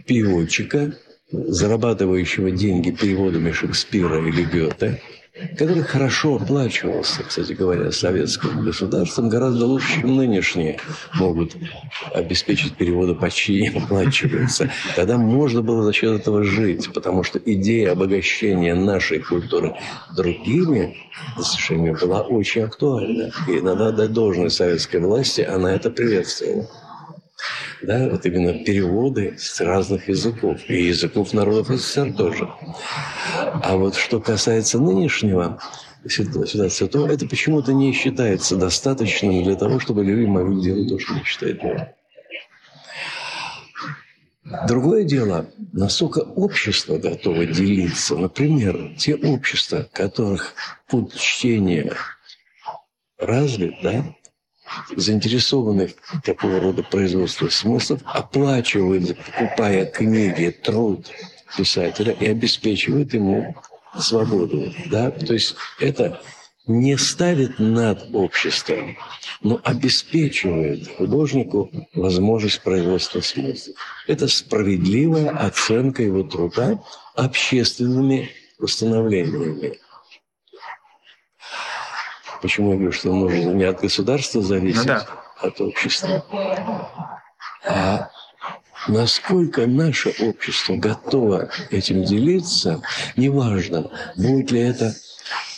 переводчика, зарабатывающего деньги переводами Шекспира или Гёте, который хорошо оплачивался, кстати говоря, советским государством, гораздо лучше, чем нынешние могут обеспечить переводы почти не оплачиваются. Тогда можно было за счет этого жить, потому что идея обогащения нашей культуры другими достижениями была очень актуальна. И надо отдать должное советской власти, она это приветствовала да, вот именно переводы с разных языков, и языков народов СССР тоже. А вот что касается нынешнего ситуации, то это почему-то не считается достаточным для того, чтобы люди могли делать то, что считают нужным. Другое дело, насколько общество готово делиться. Например, те общества, которых путь чтения развит, да, заинтересованы в такого рода производстве смыслов, оплачивают, покупая книги, труд писателя и обеспечивают ему свободу. Да? То есть это не ставит над обществом, но обеспечивает художнику возможность производства смыслов. Это справедливая оценка его труда общественными установлениями. Почему я говорю, что нужно не от государства зависеть, ну, да. от общества. А насколько наше общество готово этим делиться, неважно, будет ли это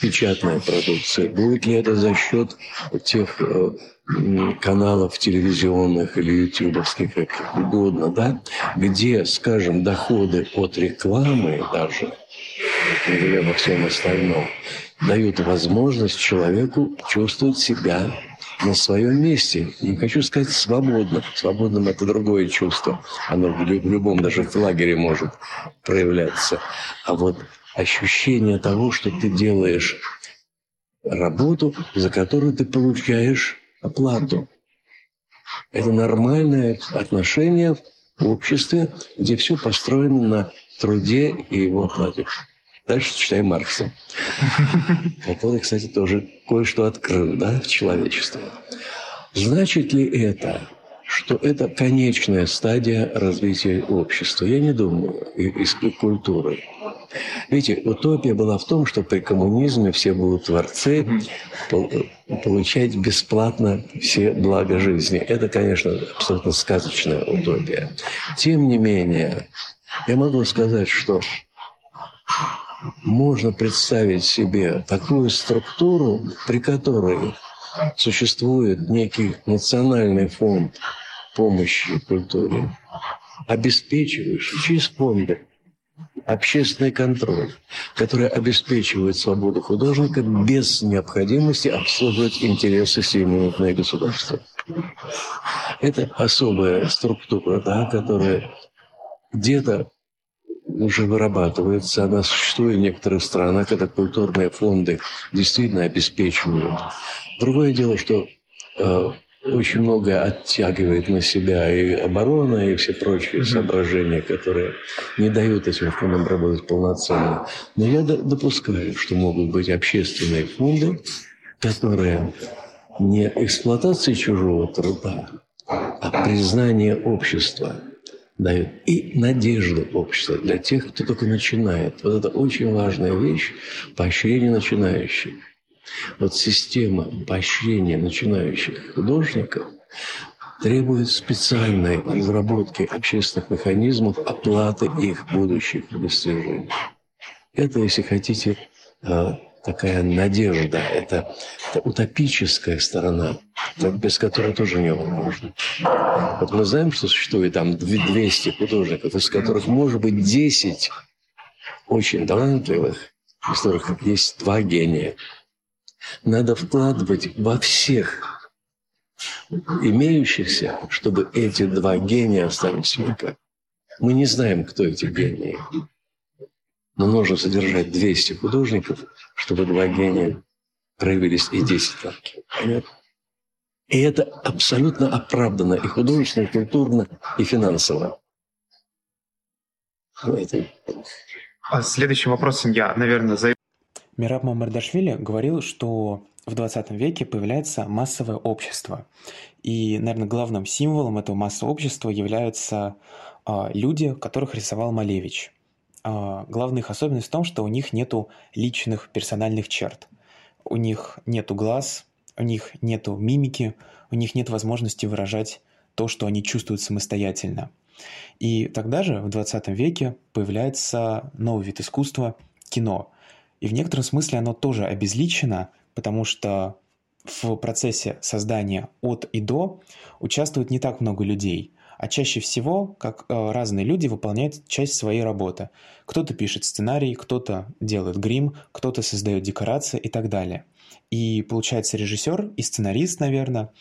печатная продукция, будет ли это за счет тех э, каналов телевизионных или ютубовских, как угодно, да, где, скажем, доходы от рекламы даже, не говоря обо всем остальном, дают возможность человеку чувствовать себя на своем месте. Не хочу сказать свободно. Свободным – это другое чувство. Оно в любом, даже в лагере может проявляться. А вот ощущение того, что ты делаешь работу, за которую ты получаешь оплату. Это нормальное отношение в обществе, где все построено на труде и его оплате. Дальше читаем Маркса, который, кстати, тоже кое-что открыл да, в человечестве. Значит ли это, что это конечная стадия развития общества? Я не думаю, из культуры. Видите, утопия была в том, что при коммунизме все будут творцы, получать бесплатно все блага жизни. Это, конечно, абсолютно сказочная утопия. Тем не менее, я могу сказать, что можно представить себе такую структуру, при которой существует некий национальный фонд помощи культуре, обеспечивающий через фонды общественный контроль, который обеспечивает свободу художника без необходимости обслуживать интересы сиюминутного государства. Это особая структура, да, которая где-то уже вырабатывается, она существует в некоторых странах, это культурные фонды действительно обеспечивают. Другое дело, что э, очень многое оттягивает на себя и оборона, и все прочие соображения, которые не дают этим фондам работать полноценно. Но я допускаю, что могут быть общественные фонды, которые не эксплуатации чужого труда, а признание общества дает и надежду общества для тех, кто только начинает. Вот это очень важная вещь – поощрение начинающих. Вот система поощрения начинающих художников требует специальной разработки общественных механизмов оплаты их будущих достижений. Это, если хотите, а, такая надежда, это, это утопическая сторона, без которой тоже невозможно. Вот мы знаем, что существует там 200 художников, из которых может быть 10 очень талантливых, из которых есть два гения. Надо вкладывать во всех имеющихся, чтобы эти два гения остались века. Мы не знаем, кто эти гении. Но нужно содержать 200 художников, чтобы два гения проявились и 10 танки. Понятно? И это абсолютно оправдано и художественно, и культурно, и финансово. Это... А следующим вопросом я, наверное, за... Мираб Мамардашвили говорил, что в 20 веке появляется массовое общество. И, наверное, главным символом этого массового общества являются а, люди, которых рисовал Малевич. А, главная их особенность в том, что у них нету личных персональных черт. У них нету глаз, у них нету мимики, у них нет возможности выражать то, что они чувствуют самостоятельно. И тогда же, в 20 веке, появляется новый вид искусства – кино. И в некотором смысле оно тоже обезличено, потому что в процессе создания от и до участвует не так много людей – а чаще всего, как э, разные люди выполняют часть своей работы. Кто-то пишет сценарий, кто-то делает грим, кто-то создает декорации и так далее. И получается режиссер и сценарист, наверное,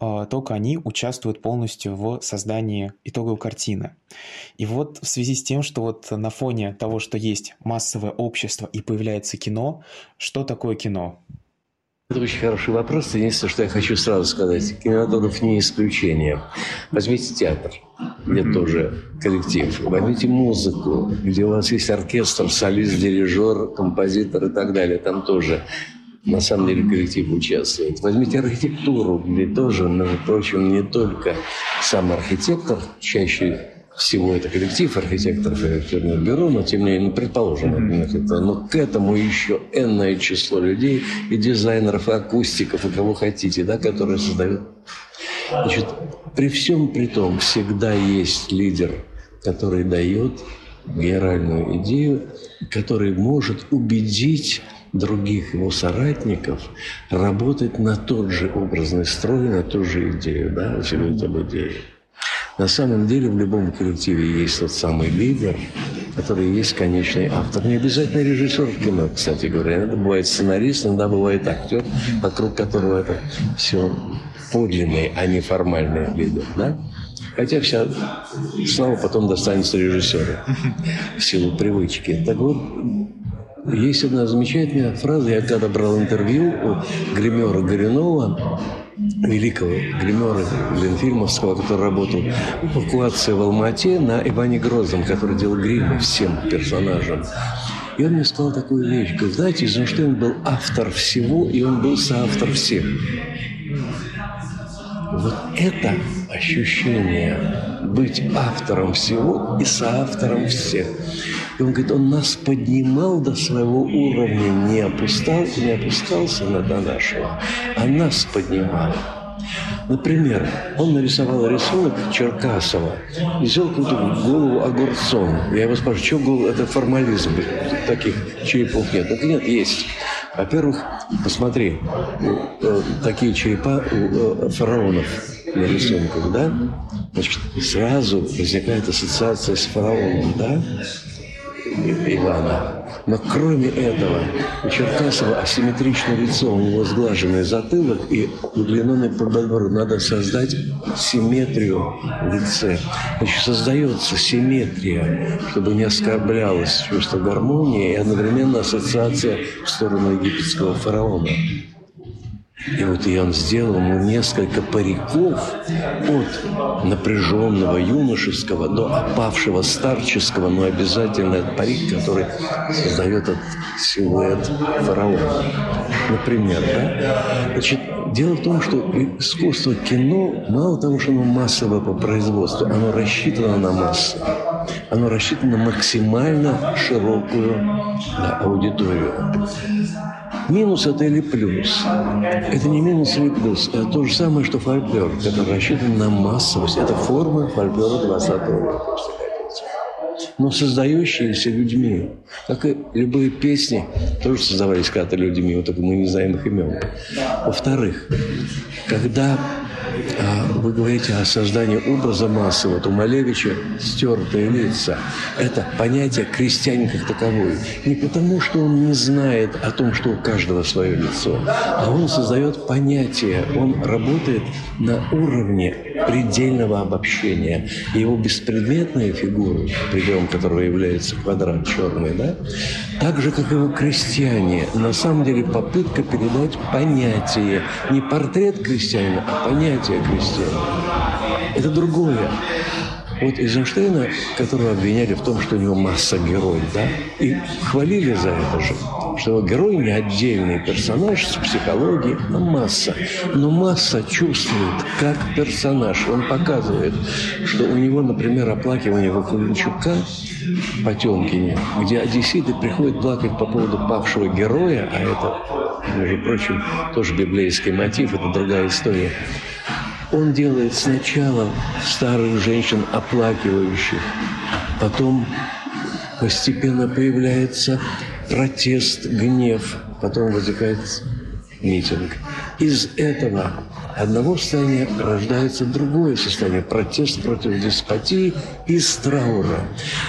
э, только они участвуют полностью в создании итоговой картины. И вот в связи с тем, что вот на фоне того, что есть массовое общество и появляется кино, что такое кино? Это очень хороший вопрос. Единственное, что я хочу сразу сказать, кинематограф не исключение. Возьмите театр, где тоже коллектив. Возьмите музыку, где у вас есть оркестр, солист, дирижер, композитор и так далее. Там тоже на самом деле коллектив участвует. Возьмите архитектуру, где тоже, между прочим, не только сам архитектор чаще всего это коллектив архитекторов и архитектурных бюро, но тем не менее, ну, предположим, это, но к этому еще энное число людей и дизайнеров, и акустиков, и кого хотите, да, которые создают. Значит, при всем при том всегда есть лидер, который дает генеральную идею, который может убедить других его соратников работать на тот же образный строй, на ту же идею, да, усиливать об идее. На самом деле в любом коллективе есть тот самый лидер, который есть конечный автор. Не обязательно режиссер кино, кстати говоря. Это бывает сценарист, иногда бывает актер, вокруг которого это все подлинный, а не формальный лидер. Да? Хотя вся слава потом достанется режиссеру в силу привычки. Так вот, есть одна замечательная фраза. Я когда брал интервью у гримера Горюнова, великого гримера Ленфильмовского, который работал в эвакуации в Алмате на Иване Грозном, который делал гримы всем персонажам. И он мне сказал такую вещь. Говорит, знаете, Эйзенштейн был автор всего, и он был соавтор всех. Вот это ощущение быть автором всего и соавтором всех. И он говорит, он нас поднимал до своего уровня, не опускал, не опускался на до нашего, а нас поднимал. Например, он нарисовал рисунок Черкасова и взял какую-то голову огурцом. Я его спрашиваю, что голову? Это формализм. Таких черепов нет. Это нет, есть. Во-первых, посмотри, э, такие черепа э, фараонов на рисунках, да? Значит, сразу возникает ассоциация с фараоном, да? Ивана. Но кроме этого, у Черкасова асимметричное лицо, у него сглаженный затылок и удлиненный подбор. Надо создать симметрию в лице. Значит, создается симметрия, чтобы не оскорблялось чувство гармонии и одновременно ассоциация в сторону египетского фараона. И вот и он сделал ему несколько париков от напряженного юношеского до опавшего старческого, но обязательно этот парик, который создает этот силуэт фараона. Например, да? Значит, дело в том, что искусство кино, мало того, что оно массовое по производству, оно рассчитано на массу. Оно рассчитано на максимально широкую да, аудиторию. Минус это или плюс? Это не минус или плюс. Это то же самое, что фольклор, который рассчитан на массовость. Это форма фольклора 20 века но создающиеся людьми. Как и любые песни, тоже создавались когда-то людьми, вот только мы не знаем их имен. Во-вторых, когда вы говорите о создании образа массы. Вот у Малевича стертые лица. Это понятие крестьянин как таковой. Не потому, что он не знает о том, что у каждого свое лицо, а он создает понятие. Он работает на уровне предельного обобщения. его беспредметная фигура, пределом которого является квадрат черный, да, так же, как его крестьяне, на самом деле попытка передать понятие. Не портрет крестьянина, а понятие крестьянина. Это другое. Вот Эйзенштейна, которого обвиняли в том, что у него масса героев, да, и хвалили за это же, что герой не отдельный персонаж с психологией, а масса. Но масса чувствует, как персонаж. Он показывает, что у него, например, оплакивание Вакуленчука Потемкине, где одесситы приходят плакать по поводу павшего героя, а это, между прочим, тоже библейский мотив, это другая история – он делает сначала старых женщин оплакивающих, потом постепенно появляется протест, гнев, потом возникает митинг. Из этого одного состояния рождается другое состояние – протест против деспотии из траура.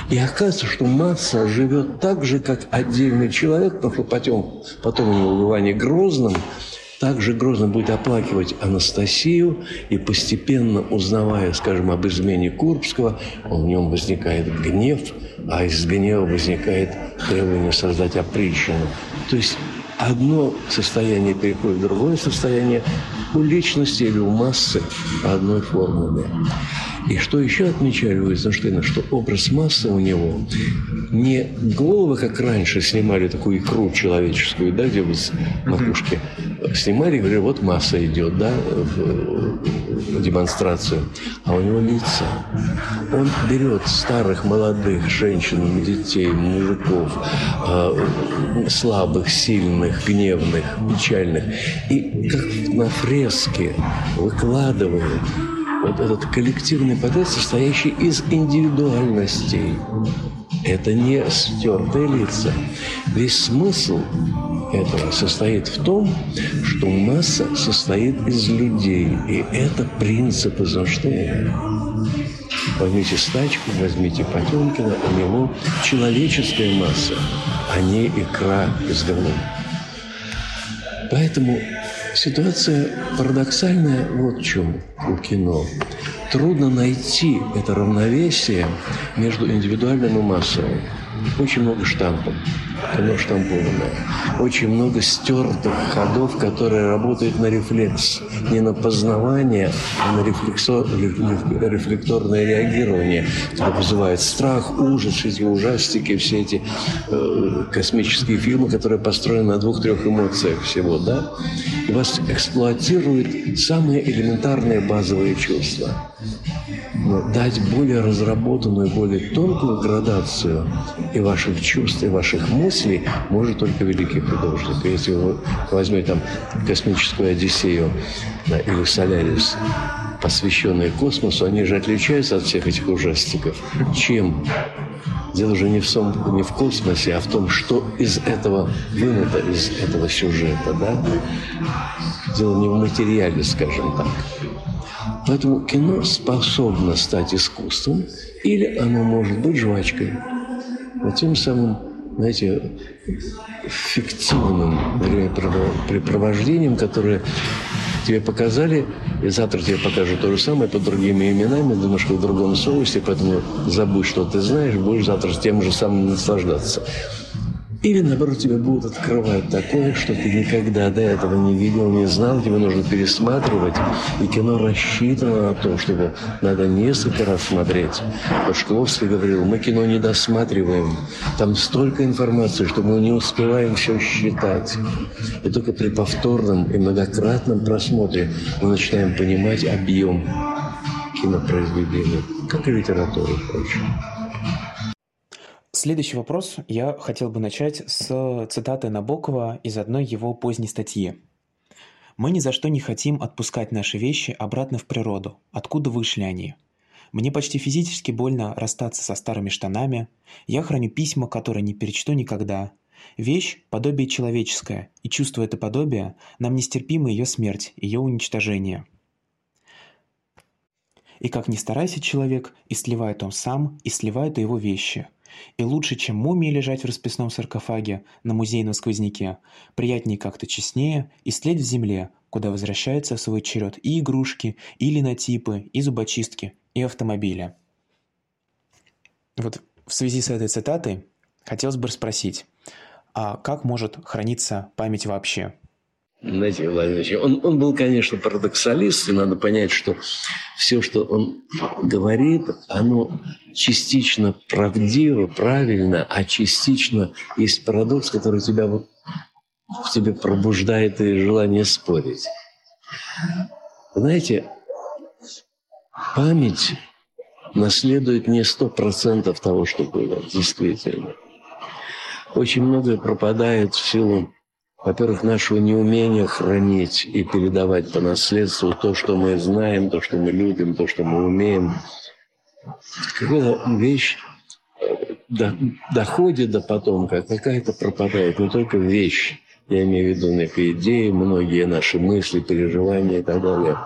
И оказывается, что масса живет так же, как отдельный человек, но потом, потом у него в Иване Грозном – также Грозный будет оплакивать Анастасию и постепенно узнавая, скажем, об измене Курбского, в нем возникает гнев, а из гнева возникает требование создать опричину. То есть одно состояние переходит в другое состояние у личности или у массы одной формулы. И что еще отмечали у Эйзенштейна, что образ массы у него не головы, как раньше снимали такую икру человеческую, да, где вот макушки снимали и говорили, вот масса идет, да, в, демонстрацию, а у него лица. Он берет старых, молодых женщин, детей, мужиков, э, слабых, сильных, гневных, печальных, и как на фреске выкладывает вот этот коллективный портрет, состоящий из индивидуальностей. Это не стертые лица. Весь смысл этого состоит в том, что масса состоит из людей. И это принцип Эйзенштейна. Возьмите стачку, возьмите Потемкина, у него человеческая масса, а не икра из говна. Поэтому Ситуация парадоксальная вот в чем у кино. Трудно найти это равновесие между индивидуальным и массовым. Очень много штампов кино штампованное. Очень много стертых ходов, которые работают на рефлекс. Не на познавание, а на рефлексо, рефлекторное реагирование, которое вызывает страх, ужас, эти ужастики, все эти э, космические фильмы, которые построены на двух-трех эмоциях всего, да? И вас эксплуатируют самые элементарные базовые чувства дать более разработанную, более тонкую градацию и ваших чувств, и ваших мыслей может только великий художник. Если вы возьмете там космическую Одиссею да, или Солярис, посвященные космосу, они же отличаются от всех этих ужастиков. Чем? Дело уже не в, сом, не в космосе, а в том, что из этого вынято, из этого сюжета. Да? Дело не в материале, скажем так. Поэтому кино способно стать искусством, или оно может быть жвачкой. Вот тем самым, знаете, фиктивным препровождением, которое тебе показали, и завтра тебе покажут то же самое под другими именами, немножко в другом соусе, поэтому забудь, что ты знаешь, будешь завтра тем же самым наслаждаться. Или, наоборот, тебе будут открывать такое, что ты никогда до этого не видел, не знал, тебе нужно пересматривать. И кино рассчитано на то, чтобы надо несколько раз смотреть. Вот Шкловский говорил, мы кино не досматриваем. Там столько информации, что мы не успеваем все считать. И только при повторном и многократном просмотре мы начинаем понимать объем кинопроизведения, как и литературы, впрочем. Следующий вопрос я хотел бы начать с цитаты Набокова из одной его поздней статьи. «Мы ни за что не хотим отпускать наши вещи обратно в природу, откуда вышли они. Мне почти физически больно расстаться со старыми штанами. Я храню письма, которые не перечту никогда. Вещь – подобие человеческое, и чувство это подобие, нам нестерпима ее смерть, ее уничтожение. И как ни старайся человек, и сливает он сам, и сливают его вещи – и лучше, чем мумии лежать в расписном саркофаге на музейном сквозняке, приятнее как-то честнее и след в земле, куда возвращается в свой черед и игрушки, и линотипы, и зубочистки, и автомобили. Вот в связи с этой цитатой хотелось бы спросить, а как может храниться память вообще? Знаете, Владимир он, он был, конечно, парадоксалист, и надо понять, что все, что он говорит, оно частично правдиво, правильно, а частично есть парадокс, который тебя в тебе пробуждает и желание спорить. Знаете, память наследует не сто процентов того, что было, действительно. Очень многое пропадает в силу во-первых, нашего неумения хранить и передавать по наследству то, что мы знаем, то, что мы любим, то, что мы умеем. Какая-то вещь э, доходит до потомка, какая-то пропадает, не только вещь, я имею в виду некие идеи, многие наши мысли, переживания и так далее.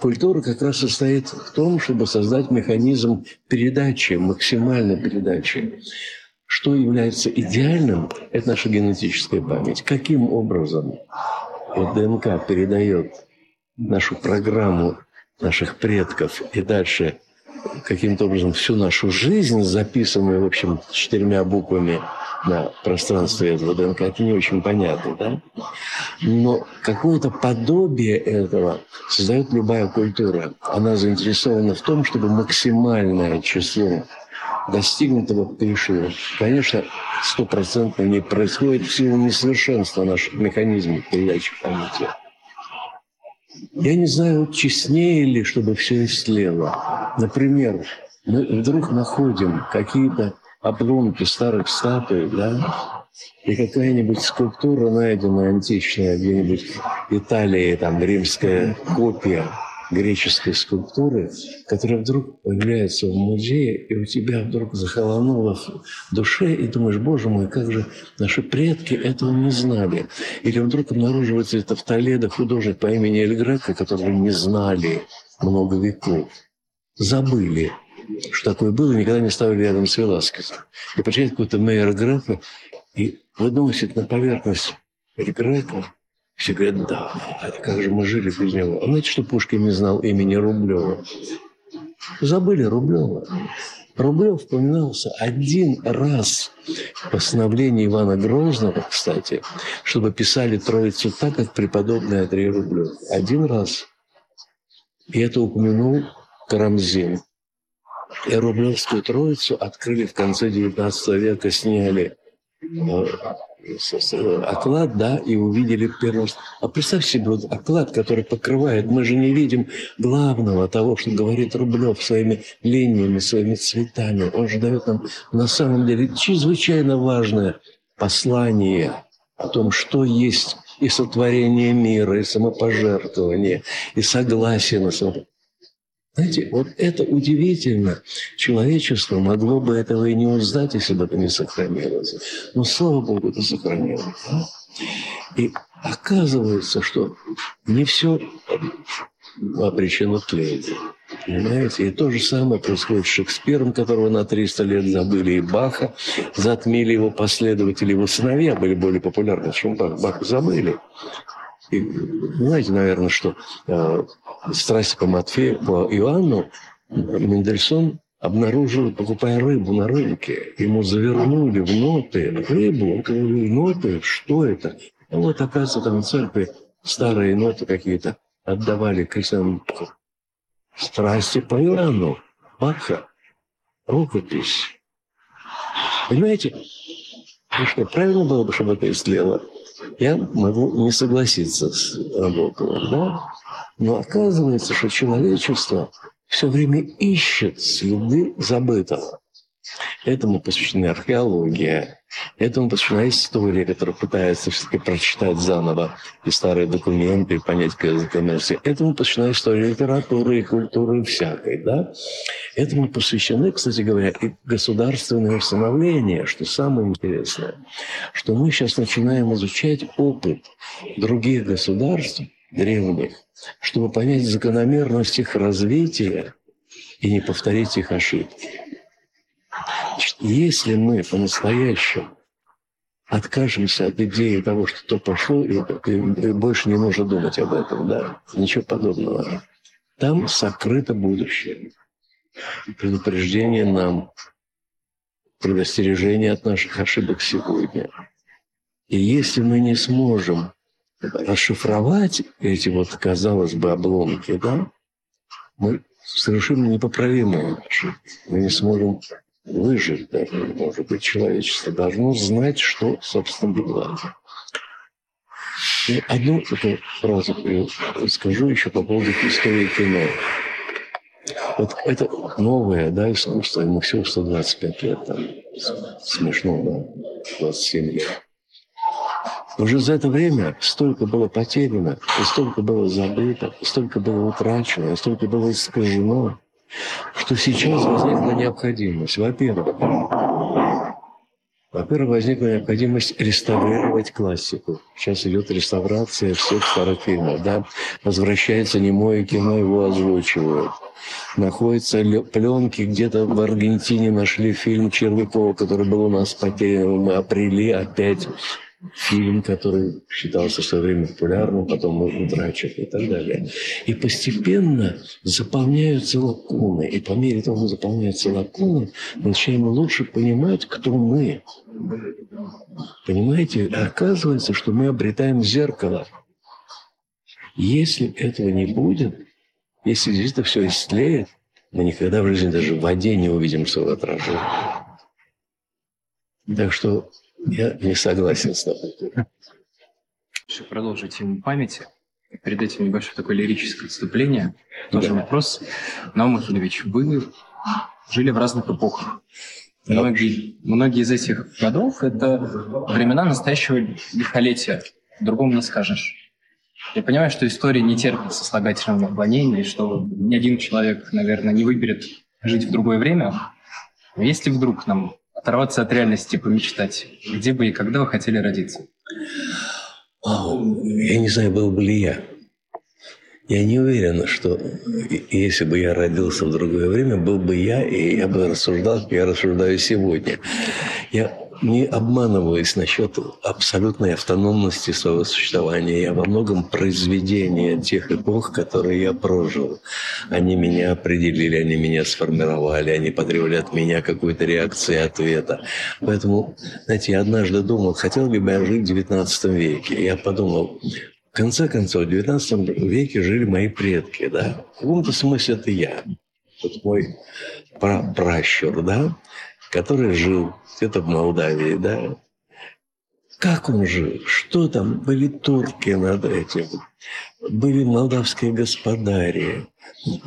Культура как раз состоит в том, чтобы создать механизм передачи, максимальной передачи. Что является идеальным, это наша генетическая память. Каким образом вот ДНК передает нашу программу наших предков и дальше каким-то образом всю нашу жизнь, записанную, в общем, четырьмя буквами на пространстве этого ДНК, это не очень понятно, да? Но какое-то подобие этого создает любая культура. Она заинтересована в том, чтобы максимальное число достигнутого перешива. Конечно, стопроцентно не происходит в силу несовершенства наших механизмов передачи памяти. Я не знаю, честнее ли, чтобы все истлело. Например, мы вдруг находим какие-то обломки старых статуй, да, и какая-нибудь скульптура найдена античная где-нибудь Италии, там римская копия – греческой скульптуры, которая вдруг появляется в музее, и у тебя вдруг захолонуло в душе, и думаешь, боже мой, как же наши предки этого не знали. Или вдруг обнаруживается это в Толедо художник по имени Эль Греко, которого не знали много веков. Забыли, что такое было, никогда не ставили рядом с Веласкесом. И почему какой-то Мейер Грека и выносит на поверхность Эль Греко все говорят, да, как же мы жили без него. А знаете, что Пушкин не знал имени Рублева? Забыли Рублева. Рублев вспоминался один раз в постановлении Ивана Грозного, кстати, чтобы писали Троицу так, как преподобный Андрей Рублев. Один раз. И это упомянул Карамзин. И Рублевскую Троицу открыли в конце XIX века, сняли э, оклад, да, и увидели раз. А представь себе вот оклад, который покрывает, мы же не видим главного того, что говорит Рублев своими линиями, своими цветами. Он же дает нам на самом деле чрезвычайно важное послание о том, что есть и сотворение мира, и самопожертвование, и согласие на самопожертвование. Знаете, вот это удивительно. Человечество могло бы этого и не узнать, если бы это не сохранилось. Но, слава Богу, это сохранилось. И оказывается, что не все обречено тлеть. Понимаете? И то же самое происходит с Шекспиром, которого на 300 лет забыли, и Баха. Затмили его последователи, его сыновья были более популярны, чем Бах. Баха забыли. И знаете, наверное, что э, страсть по Матфею, по Иоанну Мендельсон обнаружил, покупая рыбу на рынке, ему завернули в ноты рыбу, он говорил, ноты, что это? А вот, оказывается, там в церкви старые ноты какие-то отдавали крестьянам страсти по Иоанну, Баха, рукопись. Понимаете, ну что, правильно было бы, чтобы это сделала? Я могу не согласиться с Набоковым, да? Но оказывается, что человечество все время ищет следы забытого. Этому посвящена археология, этому посвящена история, которая пытается все-таки прочитать заново и старые документы, и понять закономерности. Этому посвящена история литературы и культуры всякой. Да? Этому посвящены, кстати говоря, и государственное установление, что самое интересное, что мы сейчас начинаем изучать опыт других государств, древних, чтобы понять закономерность их развития и не повторить их ошибки. Если мы по-настоящему откажемся от идеи того, что то пошло, и, и больше не нужно думать об этом, да, ничего подобного. Там сокрыто будущее. Предупреждение нам, предостережение от наших ошибок сегодня. И если мы не сможем расшифровать эти вот, казалось бы, обломки, да, мы совершенно непоправимые ошибки. Мы не сможем выжить даже, может быть, человечество должно знать, что, собственно, было. И одну такую фразу скажу еще по поводу истории кино. Вот это новое, да, искусство, ему всего 125 лет, там, смешно, да, 27 лет. Уже за это время столько было потеряно, столько было забыто, столько было утрачено, столько было искажено, что сейчас возникла необходимость, во-первых, во-первых, возникла необходимость реставрировать классику. Сейчас идет реставрация всех старых фильмов. Да? Возвращается немое кино, его озвучивают. Находятся пленки, где-то в Аргентине нашли фильм Червякова, который был у нас потерян. Мы апрели опять фильм, который считался в свое время популярным, потом утрачен и так далее. И постепенно заполняются лакуны. И по мере того, как заполняются лакуны, мы начинаем лучше понимать, кто мы. Понимаете, оказывается, что мы обретаем зеркало. Если этого не будет, если здесь это все истлеет, мы никогда в жизни даже в воде не увидим своего отражения. Так что я не согласен с тобой. Еще продолжить тему памяти. Перед этим небольшое такое лирическое отступление. Тоже да. вопрос. Наум Ахилевич, вы жили в разных эпохах. Многие, многие из этих годов – это времена настоящего лихолетия. Другому не скажешь. Я понимаю, что история не терпит сослагательного наклонения, и что ни один человек, наверное, не выберет жить в другое время. Но если вдруг нам оторваться от реальности, помечтать. Где бы и когда вы хотели родиться? Я не знаю, был бы ли я. Я не уверен, что если бы я родился в другое время, был бы я, и я бы рассуждал, как я рассуждаю сегодня. Я не обманываюсь насчет абсолютной автономности своего существования. Я во многом произведение тех эпох, которые я прожил. Они меня определили, они меня сформировали, они потребовали от меня какой-то реакции, ответа. Поэтому, знаете, я однажды думал, хотел ли бы я жить в XIX веке. Я подумал, в конце концов, в XIX веке жили мои предки, да. В каком-то смысле это я. Вот мой пра пращур, да который жил где-то в Молдавии, да. Как он жил? Что там? Были турки над этим. Были молдавские господари.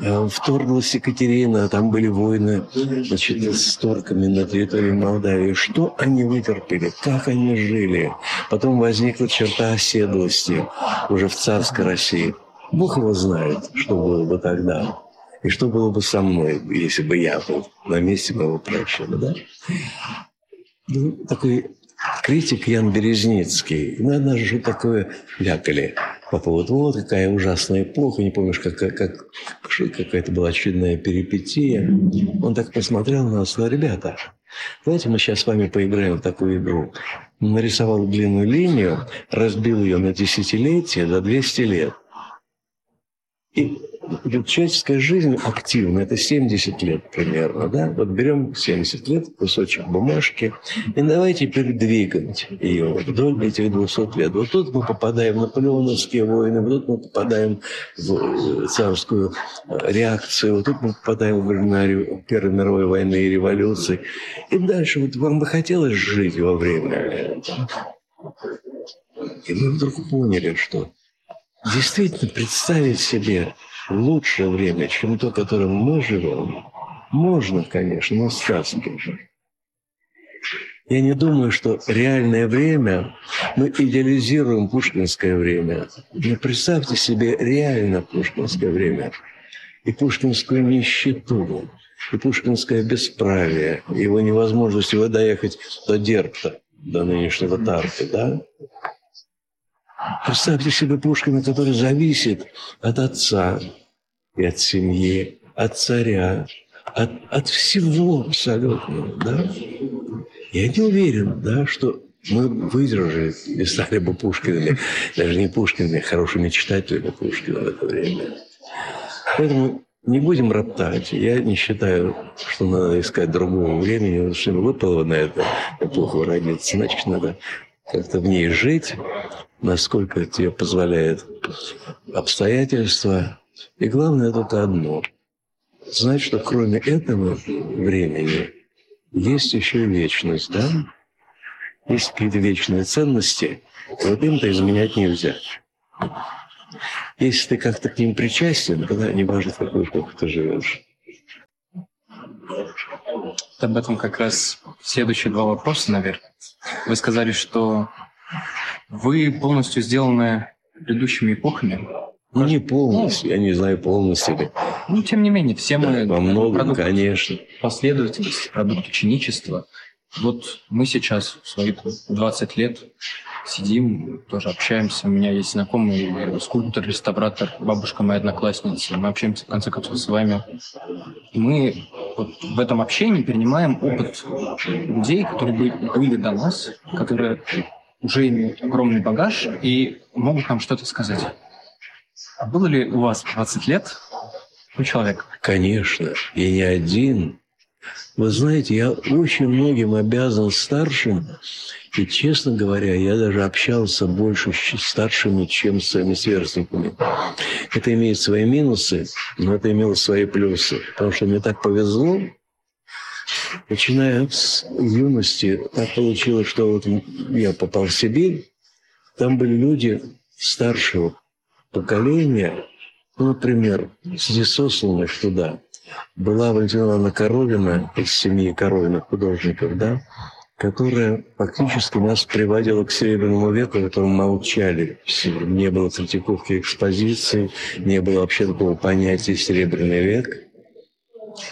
А вторглась Екатерина, там были войны значит, с турками на территории Молдавии. Что они вытерпели? Как они жили? Потом возникла черта оседлости уже в царской России. Бог его знает, что было бы тогда. И что было бы со мной, если бы я был на месте моего пращура, да? Ну, такой критик Ян Березницкий. Ну, однажды что такое вякали по поводу, вот какая ужасная эпоха, не помнишь, как, как, как какая-то была очередная перипетия. Он так посмотрел на нас, сказал, ребята, давайте мы сейчас с вами поиграем в такую игру. Он нарисовал длинную линию, разбил ее на десятилетия за 200 лет. И человеческая жизнь активна, это 70 лет примерно, да? Вот берем 70 лет, кусочек бумажки, и давайте теперь двигать ее вдоль этих 200 лет. Вот тут мы попадаем в наполеоновские войны, вот тут мы попадаем в царскую реакцию, вот тут мы попадаем в времена Первой мировой войны и революции. И дальше вот вам бы хотелось жить во время этого. И мы вдруг поняли, что действительно представить себе лучшее время, чем то, которым мы живем, можно, конечно, но сказки. Я не думаю, что реальное время, мы идеализируем пушкинское время. Но представьте себе реально пушкинское время и пушкинскую нищету, и пушкинское бесправие, его невозможность его доехать до Дерпта, до нынешнего Тарты, да? Представьте себе Пушкина, который зависит от отца и от семьи, от царя, от, от всего абсолютно, да? Я не уверен, да, что мы выдержали и стали бы Пушкиными, даже не Пушкиными, а хорошими читателями Пушкина в это время. Поэтому не будем роптать. Я не считаю, что надо искать другого времени, что выпало на это эпоху родиться. Значит, надо как-то в ней жить, насколько тебе позволяет обстоятельства. И главное только одно – знать, что кроме этого времени есть еще вечность, да? Есть какие-то вечные ценности, вот им-то изменять нельзя. Если ты как-то к ним причастен, тогда не важно, в какой эпоху ты живешь. Об этом как раз следующие два вопроса, наверное. Вы сказали, что вы полностью сделаны предыдущими эпохами. Ну, не полностью, я не знаю полностью. Ну, тем не менее, все да, мы... Во многом, конечно. Последовательность, продукт ученичества. Вот мы сейчас в свои 20 лет сидим, тоже общаемся. У меня есть знакомый скульптор, реставратор, бабушка моя одноклассница. Мы общаемся, в конце концов, с вами. Мы вот в этом общении перенимаем опыт людей, которые были до нас, которые уже имеют огромный багаж и могут нам что-то сказать. А было ли у вас 20 лет у человека? Конечно, и не один. Вы знаете, я очень многим обязан старшим, и, честно говоря, я даже общался больше с старшими, чем с своими сверстниками. Это имеет свои минусы, но это имело свои плюсы. Потому что мне так повезло, начиная с юности, так получилось, что вот я попал в Сибирь, там были люди старшего поколения, ну, например, среди туда была Валентина Ивановна Коровина из семьи Коровиных художников, да, которая фактически нас приводила к Серебряному веку, в котором молчали. Не было критиковки экспозиции, не было вообще такого понятия «Серебряный век».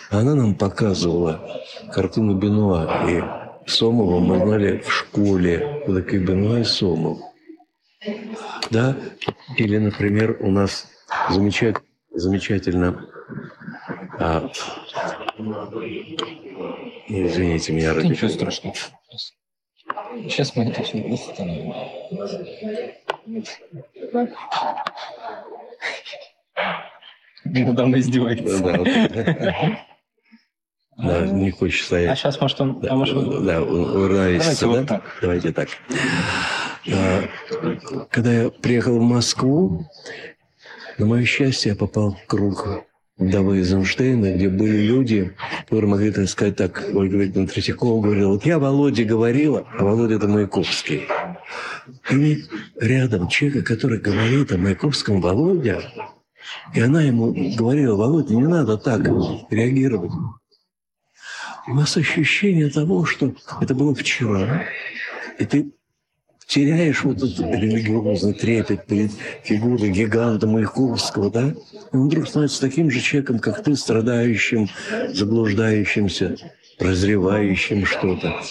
Она нам показывала картину Бенуа, и Сомова мы знали в школе, кто такие Бенуа и Сомов. Да? Или, например, у нас замечательно, замечательно а, извините меня, ради Ничего страшного. Сейчас мы это все восстановим. Недавно издевается. Да, да, не хочет стоять. А сейчас, может, он... Да, а может, да Давайте да? вот так. Давайте так. А, когда я приехал в Москву, на мое счастье, я попал в круг вдовы Эйзенштейна, где были люди, которые могли, так сказать, так, Ольга Викторовна Третьякова говорила, вот я Володе говорила, а Володя это Маяковский. И рядом человека, который говорит о Маяковском Володя, и она ему говорила, Володя, не надо так реагировать. У нас ощущение того, что это было вчера, и ты теряешь вот этот религиозный трепет перед фигурой гиганта Маяковского, да? И он вдруг становится таким же человеком, как ты, страдающим, заблуждающимся, прозревающим что-то.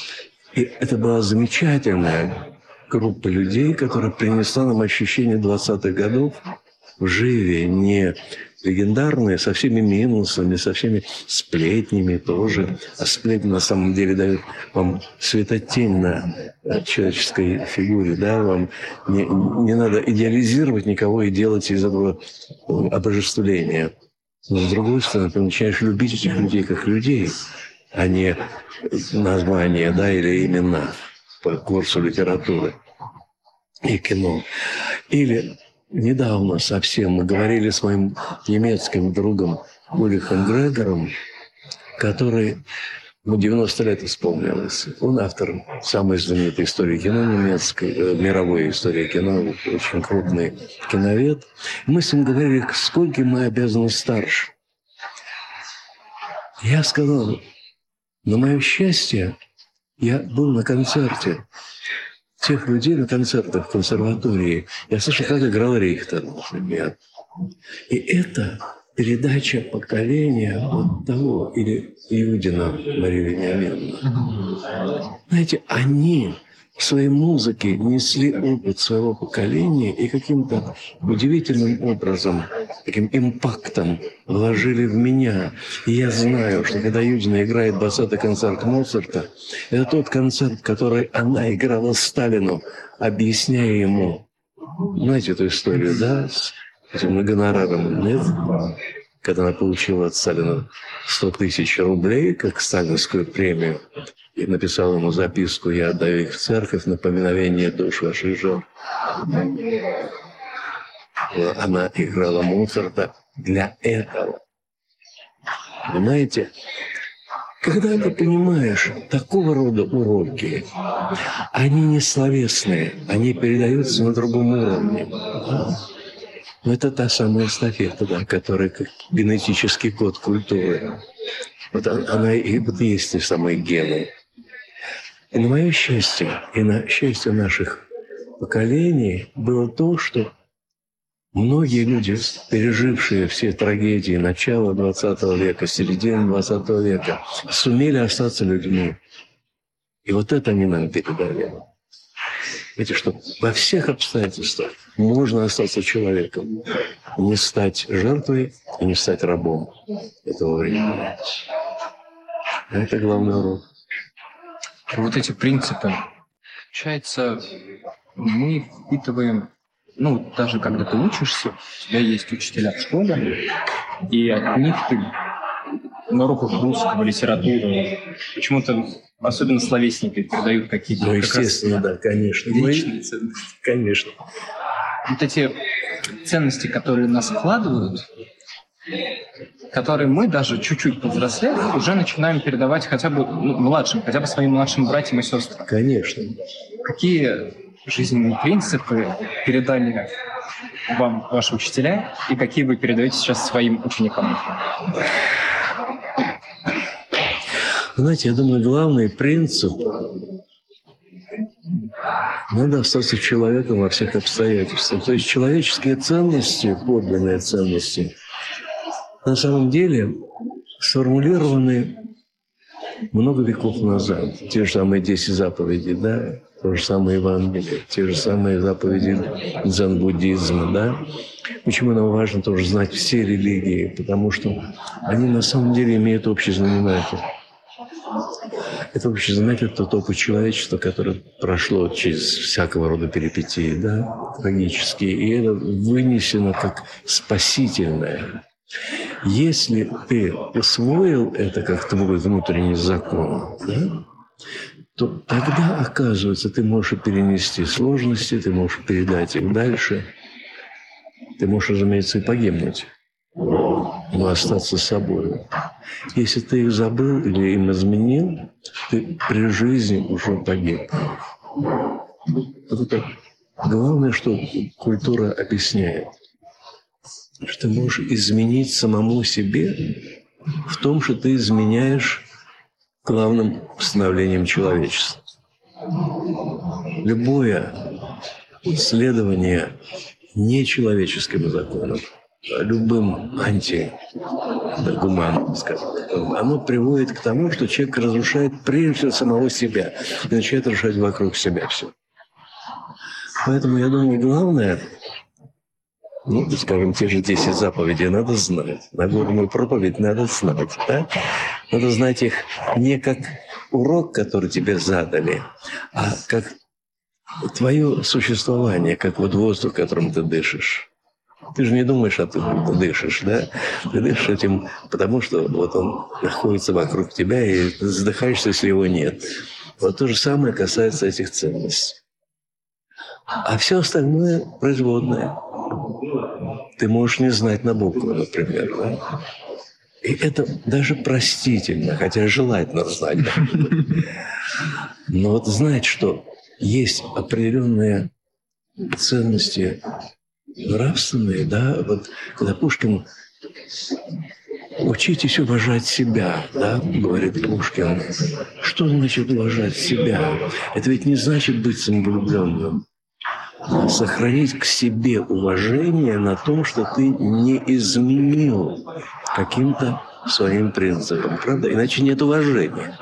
И это была замечательная группа людей, которая принесла нам ощущение 20-х годов в не легендарные, со всеми минусами, со всеми сплетнями тоже. А сплетни на самом деле дают вам светотень на человеческой фигуре. Да? Вам не, не надо идеализировать никого и делать из этого обожествления. Но с другой стороны, ты начинаешь любить этих людей как людей, а не названия да, или имена по курсу литературы и кино. Или недавно совсем мы говорили с моим немецким другом Улихом Грегором, который ну, 90 лет исполнилось. Он автор самой знаменитой истории кино немецкой, э, мировой истории кино, очень крупный киновед. Мы с ним говорили, сколько мы обязаны старше. Я сказал, на мое счастье, я был на концерте тех людей на концертах в консерватории. Я слышал, как играл Рихтер, например. И это передача поколения вот того, или Иудина Мария Вениаминовна. Знаете, они своей музыке несли опыт своего поколения и каким-то удивительным образом, таким импактом вложили в меня. И я знаю, что когда Юдина играет 20-й концерт Моцарта, это тот концерт, который она играла Сталину, объясняя ему, знаете эту историю, да, с этим гонораром, нет? Когда она получила от Сталина 100 тысяч рублей, как сталинскую премию, и написал ему записку, я отдаю их в церковь, напоминовение душ ваших жен. Она играла Моцарта для этого. Понимаете? Когда ты понимаешь, такого рода уроки, они не словесные, они передаются на другом уровне. Но это та самая эстафета, да, которая как генетический код культуры. Вот она и вот есть те самые гены. И на мое счастье, и на счастье наших поколений было то, что многие люди, пережившие все трагедии начала XX века, середины XX века, сумели остаться людьми. И вот это они нам передали. Видите, что во всех обстоятельствах можно остаться человеком, не стать жертвой и не стать рабом этого времени. Это главный урок вот эти принципы, получается, мы впитываем, ну, даже когда ты учишься, у тебя есть учителя в школе, и от них ты на уроках русского, литературы, почему-то особенно словесники передают какие-то... Ну, естественно, да, конечно. Личные ценности. Конечно. Вот эти ценности, которые нас вкладывают, которые мы даже чуть-чуть повзрослев, уже начинаем передавать хотя бы ну, младшим, хотя бы своим младшим братьям и сестрам. Конечно. Какие жизненные принципы передали вам ваши учителя и какие вы передаете сейчас своим ученикам? Знаете, я думаю, главный принцип надо остаться человеком во всех обстоятельствах. То есть человеческие ценности, подлинные ценности – на самом деле сформулированы много веков назад. Те же самые 10 заповедей, да, то же самое Евангелие, те же самые заповеди дзен-буддизма, да. Почему нам важно тоже знать все религии? Потому что они на самом деле имеют общий знаменатель. Это общий знаменатель тот опыт человечества, которое прошло через всякого рода перипетии, да, трагические. И это вынесено как спасительное если ты усвоил это как твой внутренний закон, да, то тогда, оказывается, ты можешь перенести сложности, ты можешь передать их дальше. Ты можешь, разумеется, и погибнуть, но остаться собой. Если ты их забыл или им изменил, ты при жизни уже погиб. Это главное, что культура объясняет что ты можешь изменить самому себе в том, что ты изменяешь главным становлением человечества. Любое следование нечеловеческим законам, любым антигуманным, скажем, оно приводит к тому, что человек разрушает прежде всего самого себя и начинает разрушать вокруг себя все. Поэтому я думаю, главное ну, скажем, те же 10 заповедей надо знать. Нагорную проповедь надо знать. Да? Надо знать их не как урок, который тебе задали, а как твое существование, как вот воздух, которым ты дышишь. Ты же не думаешь, а ты дышишь, да? Ты дышишь этим, потому что вот он находится вокруг тебя, и задыхаешься, если его нет. Вот то же самое касается этих ценностей. А все остальное производное. Ты можешь не знать на букву, например. Да? И это даже простительно, хотя желательно знать. Но вот знать, что есть определенные ценности нравственные, да, вот когда Пушкин Учитесь уважать себя, да, говорит Пушкин. Что значит уважать себя? Это ведь не значит быть самовлюбленным сохранить к себе уважение на том, что ты не изменил каким-то своим принципам. Правда? Иначе нет уважения.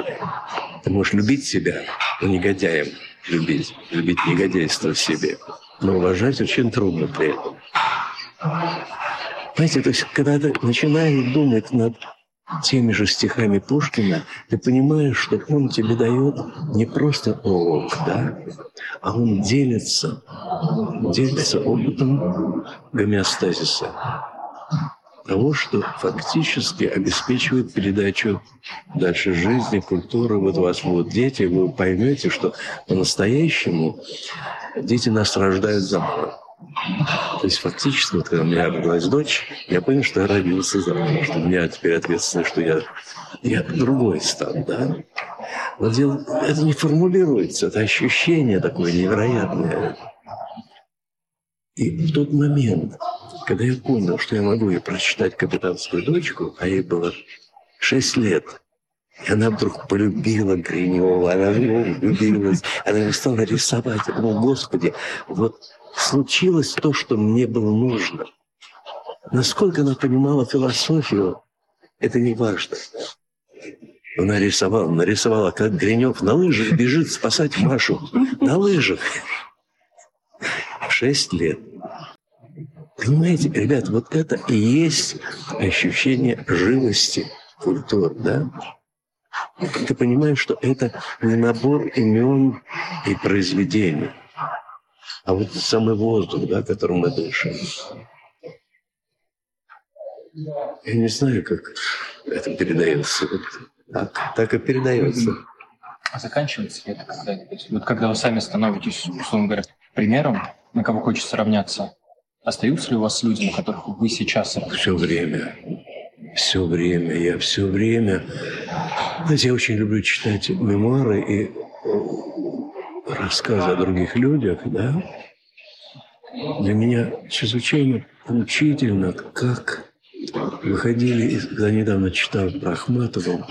Ты можешь любить себя, но негодяем любить, любить негодяйство в себе. Но уважать очень трудно при этом. Понимаете, то есть, когда ты начинаешь думать над теми же стихами Пушкина, ты понимаешь, что он тебе дает не просто урок, да, а он делится, делится опытом гомеостазиса, того, что фактически обеспечивает передачу дальше жизни, культуры. Вот у вас будут дети, вы поймете, что по-настоящему дети нас рождают заново. То есть фактически, вот когда у меня родилась дочь, я понял, что я родился заново, что у меня теперь ответственность, что я, я другой стал, да? Но дело, это не формулируется, это ощущение такое невероятное. И в тот момент, когда я понял, что я могу ей прочитать «Капитанскую дочку», а ей было шесть лет, и она вдруг полюбила Гринева, она в него влюбилась, она стала рисовать. Я думал, Господи, вот случилось то, что мне было нужно. Насколько она понимала философию, это не важно. Она рисовала, нарисовала, как Гринев на лыжах бежит спасать Машу. На лыжах. Шесть лет. Понимаете, ребят, вот это и есть ощущение живости культур, да? Ты понимаешь, что это не набор имен и произведений а вот самый воздух, да, которым мы дышим. Я не знаю, как это передается. Вот так, так и передается. А заканчивается ли это когда-нибудь? Вот когда вы сами становитесь, условно говоря, примером, на кого хочется равняться, остаются ли у вас люди, на которых вы сейчас Все время. Все время. Я все время... Знаете, я очень люблю читать мемуары и рассказы о других людях, да, для меня чрезвычайно поучительно, как выходили, когда недавно читал про Ахматову,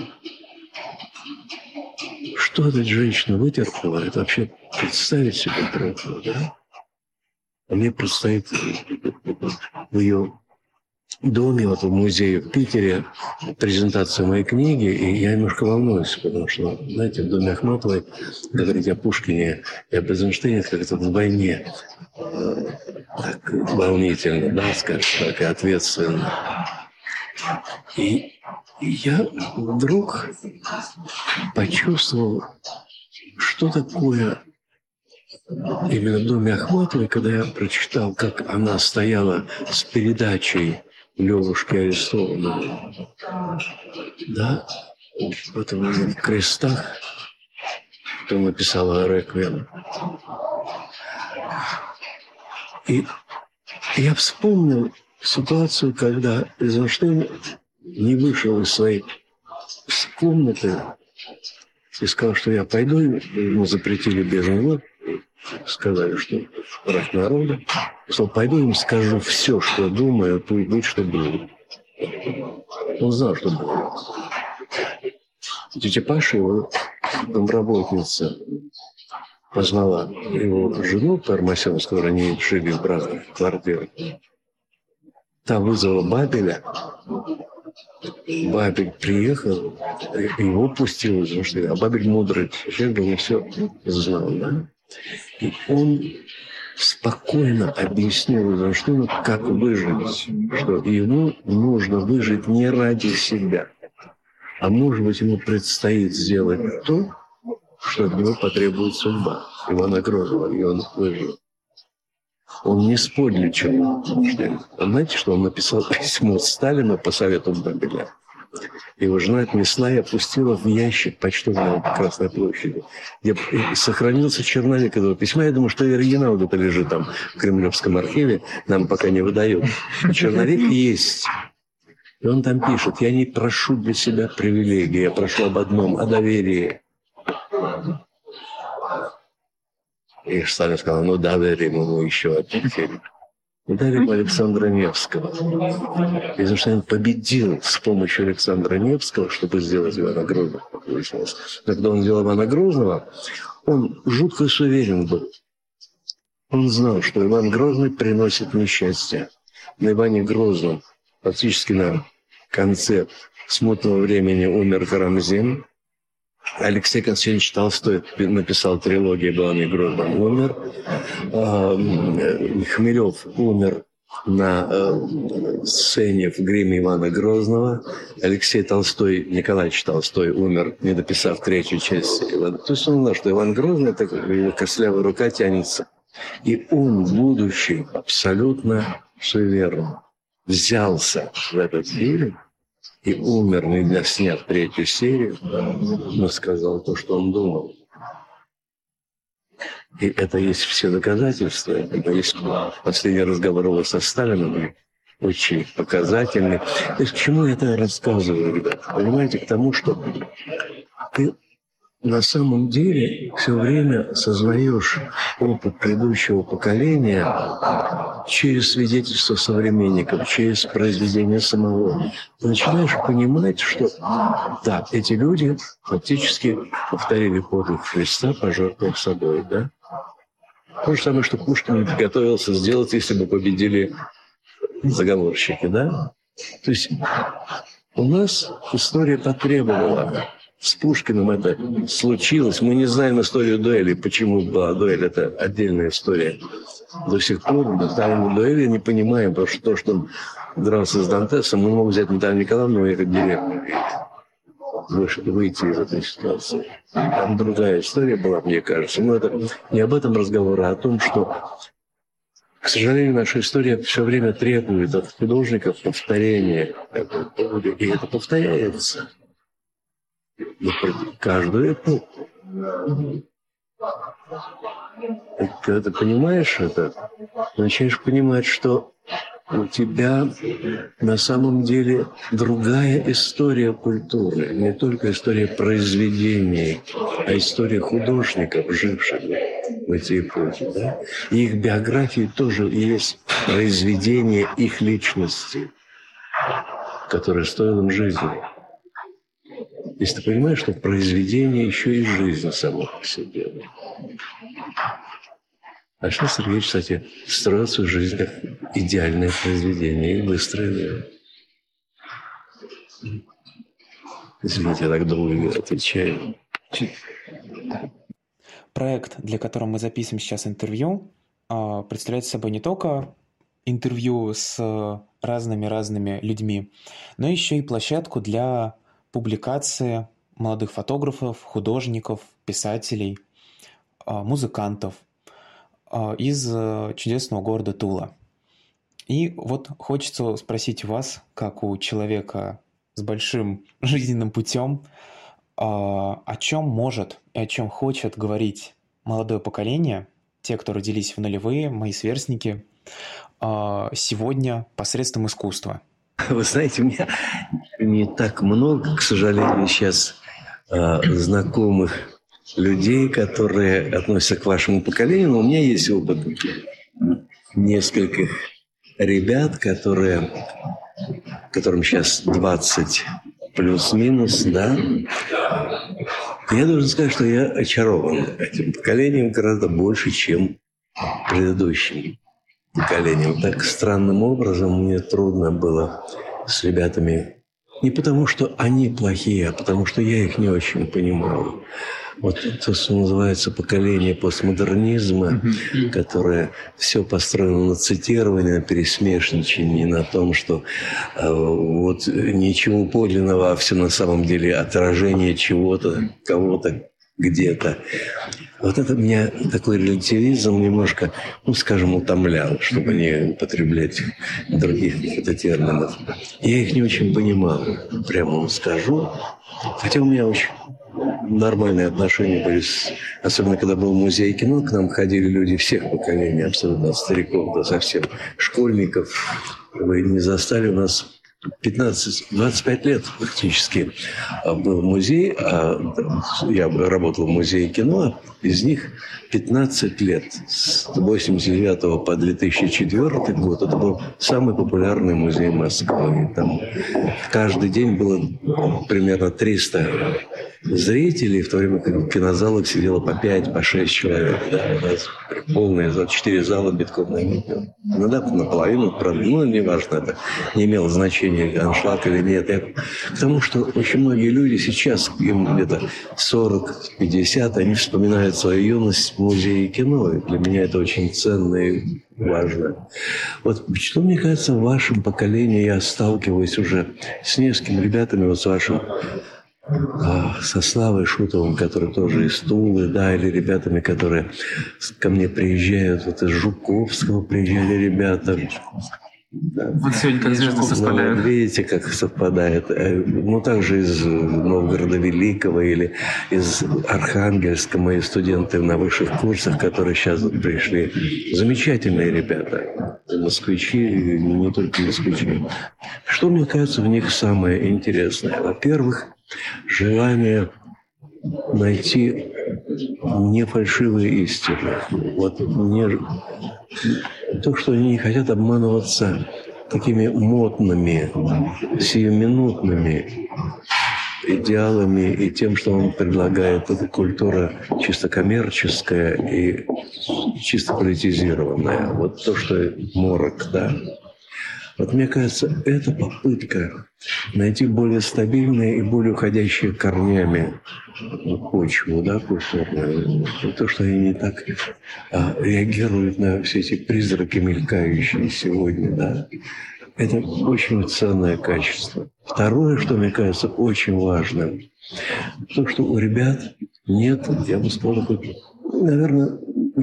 что эта женщина вытерпела, это вообще представить себе трудно, да? А мне предстоит в ее доме, вот в музее в Питере, презентация моей книги, и я немножко волнуюсь, потому что, знаете, в доме Ахматовой говорить о Пушкине и об Эйзенштейне как-то вдвойне э, так волнительно, да, скажем так, и ответственно. И я вдруг почувствовал, что такое именно в доме Ахматовой, когда я прочитал, как она стояла с передачей Левушки арестованного. Да, в этом в крестах, кто написала Реквием. И я вспомнил ситуацию, когда Эйзенштейн не вышел из своей комнаты и сказал, что я пойду, ему запретили бежать сказали, что враг народа. Сказал, пойду им скажу все, что думаю, пусть будет, что будет. Он знал, что будет. Тетя Паша, его домработница, позвала его жену Пармасяна, с которой они жили в разных квартирах. Та вызвала Бабеля. Бабель приехал, его пустил, потому что а Бабель мудрый человек он все знал, да? И он спокойно объяснил Эйзенштейну, как выжить, что ему нужно выжить не ради себя, а может быть ему предстоит сделать то, что от него потребует судьба Ивана Грозного, и он выжил. Он не сподличил. Знаете, что он написал письмо Сталину по совету Бабеля? Его жена отнесла и опустила в ящик почтового Красной площади, где сохранился черновик этого письма. Я думаю, что и оригинал где-то лежит там в Кремлевском архиве, нам пока не выдают. Черновик есть. И он там пишет, я не прошу для себя привилегии, я прошу об одном, о доверии. И Сталин сказал, ну доверим ему еще один фильм. Ударим Александра Невского. Эйзенштейн победил с помощью Александра Невского, чтобы сделать Ивана Грозного. Когда он сделал Ивана Грозного, он жутко суверен был. Он знал, что Иван Грозный приносит несчастье. На Иване Грозном, фактически на конце смутного времени умер Карамзин, Алексей Константинович Толстой написал трилогию «Иван и Грозный умер. А, Хмелев умер на э, сцене в гриме Ивана Грозного. Алексей Толстой, Николаевич Толстой умер, не дописав третью часть. То есть он знал, что Иван Грозный, это его костлявая рука тянется. И он, будучи абсолютно суеверным, взялся в этот фильм – и умер, не для сняв третью серию, но сказал то, что он думал. И это есть все доказательства. Это есть последний разговор его со Сталином, очень показательный. То есть к чему я это рассказываю, ребята? Понимаете, к тому, что ты на самом деле все время сознаешь опыт предыдущего поколения через свидетельство современников, через произведение самого. Ты начинаешь понимать, что да, эти люди фактически повторили подвиг Христа, пожертвовав собой, да? То же самое, что Пушкин готовился сделать, если бы победили заговорщики, да? То есть у нас история потребовала с Пушкиным это случилось. Мы не знаем историю дуэли, почему была дуэль. Это отдельная история. До сих пор на тайной дуэли не понимаем, потому что то, что он дрался с Дантесом, мы можем взять Наталью Николаевну и в деревню выйти из этой ситуации. Там другая история была, мне кажется. Но это не об этом разговор, а о том, что, к сожалению, наша история все время требует от художников повторения. И это повторяется каждую эпоху. И когда ты понимаешь это, начинаешь понимать, что у тебя на самом деле другая история культуры, не только история произведений, а история художников, живших в эти эпохи. Да? Их биографии тоже есть произведение их личности, которое стоило им жизни. Если ты понимаешь, что произведение еще и жизнь само по себе. А что Сергей, кстати, строил свою жизнь как идеальное произведение и быстрое. Извините, я так долго отвечаю. Проект, для которого мы записываем сейчас интервью, а, представляет собой не только интервью с разными-разными людьми, но еще и площадку для публикации молодых фотографов, художников, писателей, а, музыкантов а, из э, чудесного города Тула. И вот хочется спросить вас, как у человека с большим жизненным путем, а, о чем может и о чем хочет говорить молодое поколение, те, кто родились в нулевые, мои сверстники, сегодня посредством искусства – Вы знаете, у меня не так много, к сожалению, сейчас э, знакомых людей, которые относятся к вашему поколению, но у меня есть опыт нескольких ребят, которые, которым сейчас 20 плюс-минус, да. Я должен сказать, что я очарован этим поколением гораздо больше, чем предыдущим поколением. Так странным образом мне трудно было с ребятами. Не потому, что они плохие, а потому, что я их не очень понимал. вот то, что называется поколение постмодернизма, mm-hmm. которое все построено на цитировании, на пересмешничании, на том, что э, вот ничего подлинного, а все на самом деле отражение чего-то, кого-то, где-то. Вот это меня такой релятивизм немножко, ну, скажем, утомлял, чтобы не употреблять других терминов. Я их не очень понимал, прямо вам скажу. Хотя у меня очень нормальные отношения были, с, особенно когда был музей кино, к нам ходили люди всех поколений, абсолютно от стариков до совсем школьников. Вы не застали у нас 15-25 лет практически а, был музей, а я работал в музее кино, из них 15 лет, с 89 по 2004 год, это был самый популярный музей Москвы. Там каждый день было примерно 300 зрителей, в то время как в кинозалах сидело по 5, по 6 человек. Да, у нас полные, 4 зала битком набиты. Ну да, наполовину, правда, ну, неважно, это не имело значения, аншлаг или нет. Я, потому что очень многие люди сейчас, им где-то 40-50, они вспоминают свою юность в музее кино. И для меня это очень ценно и важно. Вот что, мне кажется, в вашем поколении я сталкиваюсь уже с несколькими ребятами, вот с вашим со Славой Шутовым, который тоже из Тулы, да, или ребятами, которые ко мне приезжают, вот из Жуковского приезжали ребята. Да. Вот сегодня как звезды совпадают. Ну, видите, как совпадает. Э, ну, также из Новгорода Великого или из Архангельска мои студенты на высших курсах, которые сейчас пришли. Замечательные ребята. Москвичи, не только москвичи. Что, мне кажется, в них самое интересное? Во-первых, желание найти не фальшивые истины. Вот не то, что они не хотят обманываться такими модными, сиюминутными идеалами и тем, что он предлагает эта культура чисто коммерческая и чисто политизированная. Вот то, что морок, да. Вот мне кажется, это попытка найти более стабильные и более уходящие корнями почву, да, культурную. То, что они не так а, реагируют на все эти призраки, мелькающие сегодня, да. Это очень ценное качество. Второе, что мне кажется очень важным, то, что у ребят нет, я бы сказал, наверное,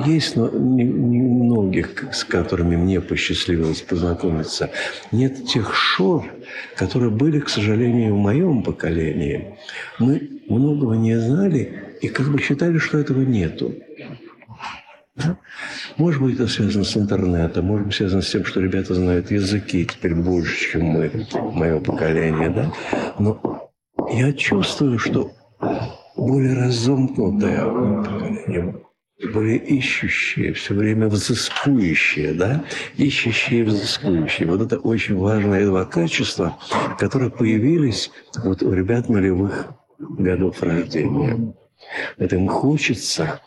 есть, но немногих, с которыми мне посчастливилось познакомиться. Нет тех шор, которые были, к сожалению, в моем поколении. Мы многого не знали и как бы считали, что этого нету. Да? Может быть, это связано с интернетом, может быть, связано с тем, что ребята знают языки теперь больше, чем мы, мое поколение, да? Но я чувствую, что более разомкнутое поколение, более ищущие, все время взыскующие, да, ищущие и взыскующие. Вот это очень важные два качества, которые появились вот у ребят нулевых годов рождения. Это им хочется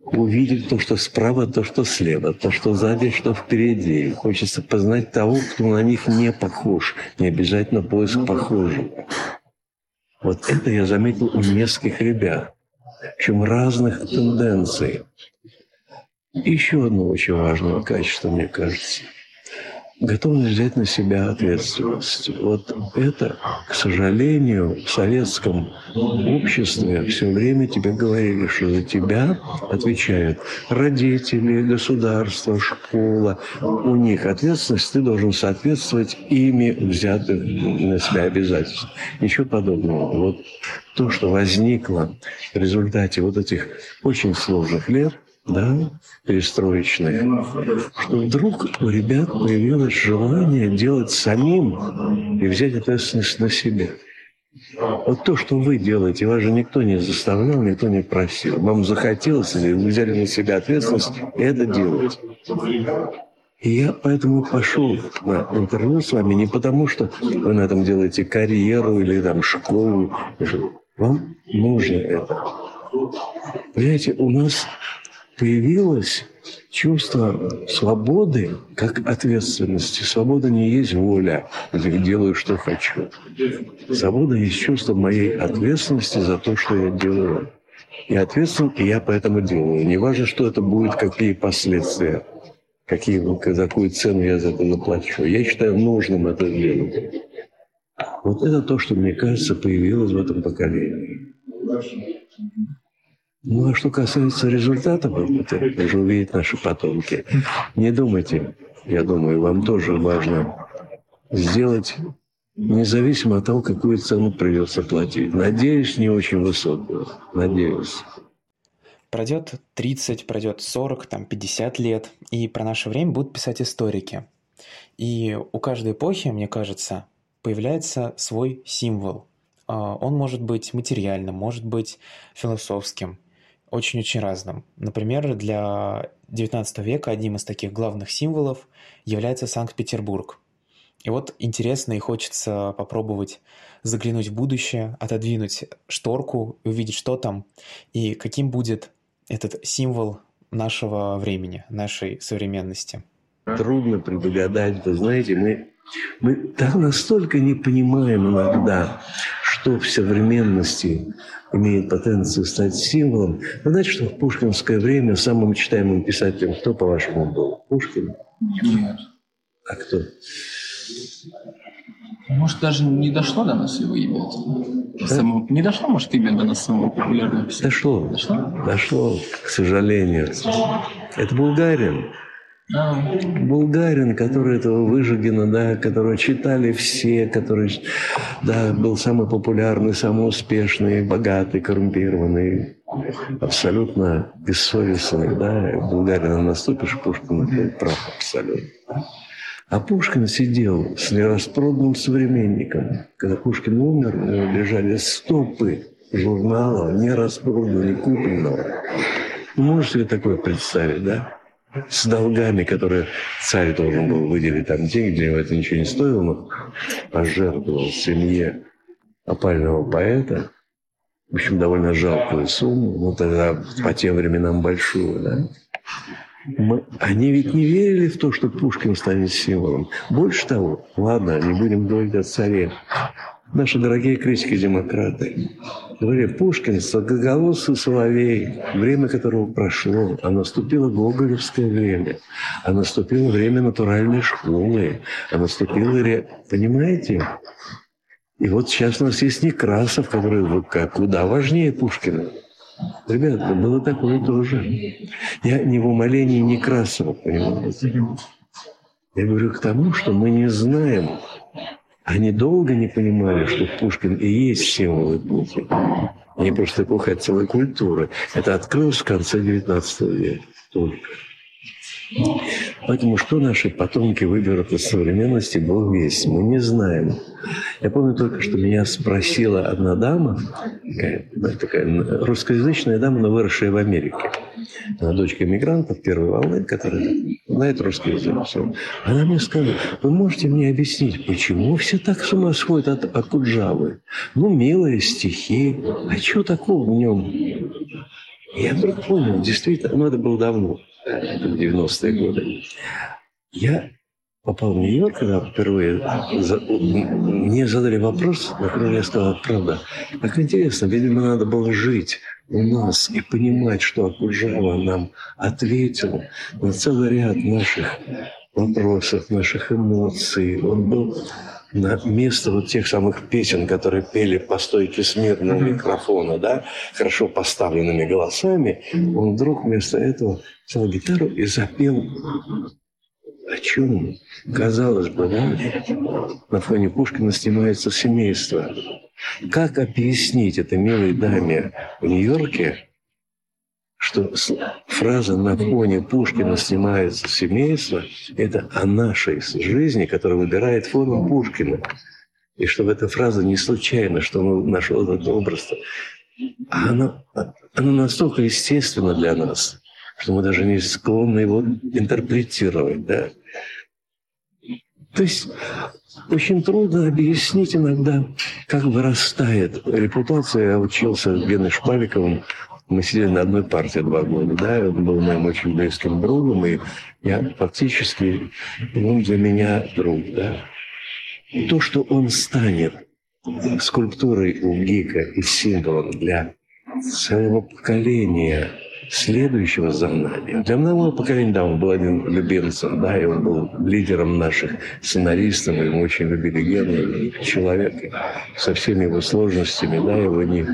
увидеть то, что справа, то, что слева, то, что сзади, что впереди. Хочется познать того, кто на них не похож, не обязательно поиск похожего. Вот это я заметил у нескольких ребят причем разных тенденций. Еще одно очень важное качество, мне кажется – готовность взять на себя ответственность. Вот это, к сожалению, в советском обществе все время тебе говорили, что за тебя отвечают родители, государство, школа. У них ответственность, ты должен соответствовать ими взятым на себя обязательств. Ничего подобного. Вот то, что возникло в результате вот этих очень сложных лет – да, перестроечные, что вдруг у ребят появилось желание делать самим и взять ответственность на себя. Вот то, что вы делаете, вас же никто не заставлял, никто не просил. Вам захотелось, или вы взяли на себя ответственность это делать. И я поэтому пошел на интервью с вами не потому, что вы на этом делаете карьеру или там школу. Вам нужно это. Понимаете, у нас появилось чувство свободы как ответственности. Свобода не есть воля, где делаю, что хочу. Свобода есть чувство моей ответственности за то, что я делаю. Я ответственен, и я поэтому делаю. Не важно, что это будет, какие последствия, какие, какую цену я за это заплачу. Я считаю нужным это делать. Вот это то, что, мне кажется, появилось в этом поколении. Ну, а что касается результатов, это уже увидят наши потомки. Не думайте, я думаю, вам тоже важно сделать независимо от того, какую цену придется платить. Надеюсь, не очень высокую. Надеюсь. Пройдет 30, пройдет 40, там 50 лет, и про наше время будут писать историки. И у каждой эпохи, мне кажется, появляется свой символ. А, он может быть материальным, может быть философским, очень-очень разным. Например, для XIX века одним из таких главных символов является Санкт-Петербург. И вот интересно и хочется попробовать заглянуть в будущее, отодвинуть шторку увидеть, что там, и каким будет этот символ нашего времени, нашей современности. Трудно предугадать, вы знаете, мы, мы так настолько не понимаем иногда, что в современности имеет потенцию стать символом. Вы знаете, что в пушкинское время самым читаемым писателем кто, по-вашему, был? Пушкин? Нет. А кто? Может, даже не дошло до нас его имя? Да? Самого... Не дошло, может, имя до нас самого популярного писателя? Дошло. Дошло? Дошло, к сожалению. Это Булгарин. Булгарин, который этого Выжигина, да, которого читали все, который да, был самый популярный, самый успешный, богатый, коррумпированный, абсолютно бессовестный. Да. Булгарина наступишь, Пушкина прав абсолютно. А Пушкин сидел с нераспроданным современником. Когда Пушкин умер, у него лежали стопы журнала, не распроданного, не купленного. Можете ли такое представить, да? С долгами, которые царь должен был выделить там деньги, для него это ничего не стоило, но пожертвовал семье опального поэта, в общем, довольно жалкую сумму, но тогда по тем временам большую, да. Мы, они ведь не верили в то, что Пушкин станет символом. Больше того, ладно, не будем говорить о царе. Наши дорогие критики-демократы говорили, Пушкин – сладкоголосый соловей, время которого прошло, а наступило гоголевское время, а наступило время натуральной школы, а наступило... Понимаете? И вот сейчас у нас есть Некрасов, который куда важнее Пушкина. Ребята, было такое тоже. Я не в умолении Некрасова, понимаете? Я говорю к тому, что мы не знаем. Они долго не понимали, что Пушкин и есть символ эпохи. Не просто эпоха, а целой культуры. Это открылось в конце XIX века только. Поэтому что наши потомки выберут из современности, Бог весь, мы не знаем. Я помню только, что меня спросила одна дама, такая, такая русскоязычная дама, но выросшая в Америке. Она дочка иммигрантов первой волны, которая знает русский язык. Она мне сказала, вы можете мне объяснить, почему все так с ума сходят от Акуджавы? Ну, милые стихи, а что такого в нем? Я вдруг понял, действительно, ну это было давно 90-е годы. Я попал в Нью-Йорк, когда впервые за... мне задали вопрос, на который я сказал, правда, как интересно, видимо, надо было жить у нас и понимать, что Акуджава нам ответил на целый ряд наших вопросов, наших эмоций. Он был на место вот тех самых песен, которые пели по стойке смирно у микрофона, да, хорошо поставленными голосами, он вдруг вместо этого взял гитару и запел о чем? Казалось бы, да, на фоне Пушкина снимается семейство. Как объяснить этой милой даме в Нью-Йорке, что фраза «на фоне Пушкина снимается семейство» – это о нашей жизни, которая выбирает форму Пушкина. И чтобы эта фраза не случайно, что он нашел этот образ, а она, она настолько естественна для нас, что мы даже не склонны его интерпретировать. Да? То есть очень трудно объяснить иногда, как вырастает репутация. Я учился с Геной Шпаликовым мы сидели на одной партии два года, да, он был моим очень близким другом, и я фактически, он для меня друг, да. То, что он станет скульптурой у Гика и символом для целого поколения следующего за нами. Для моего поколения, да, он был один любимцем, да, и он был лидером наших сценаристов, и мы очень любили Гена, человек со всеми его сложностями, да, его не,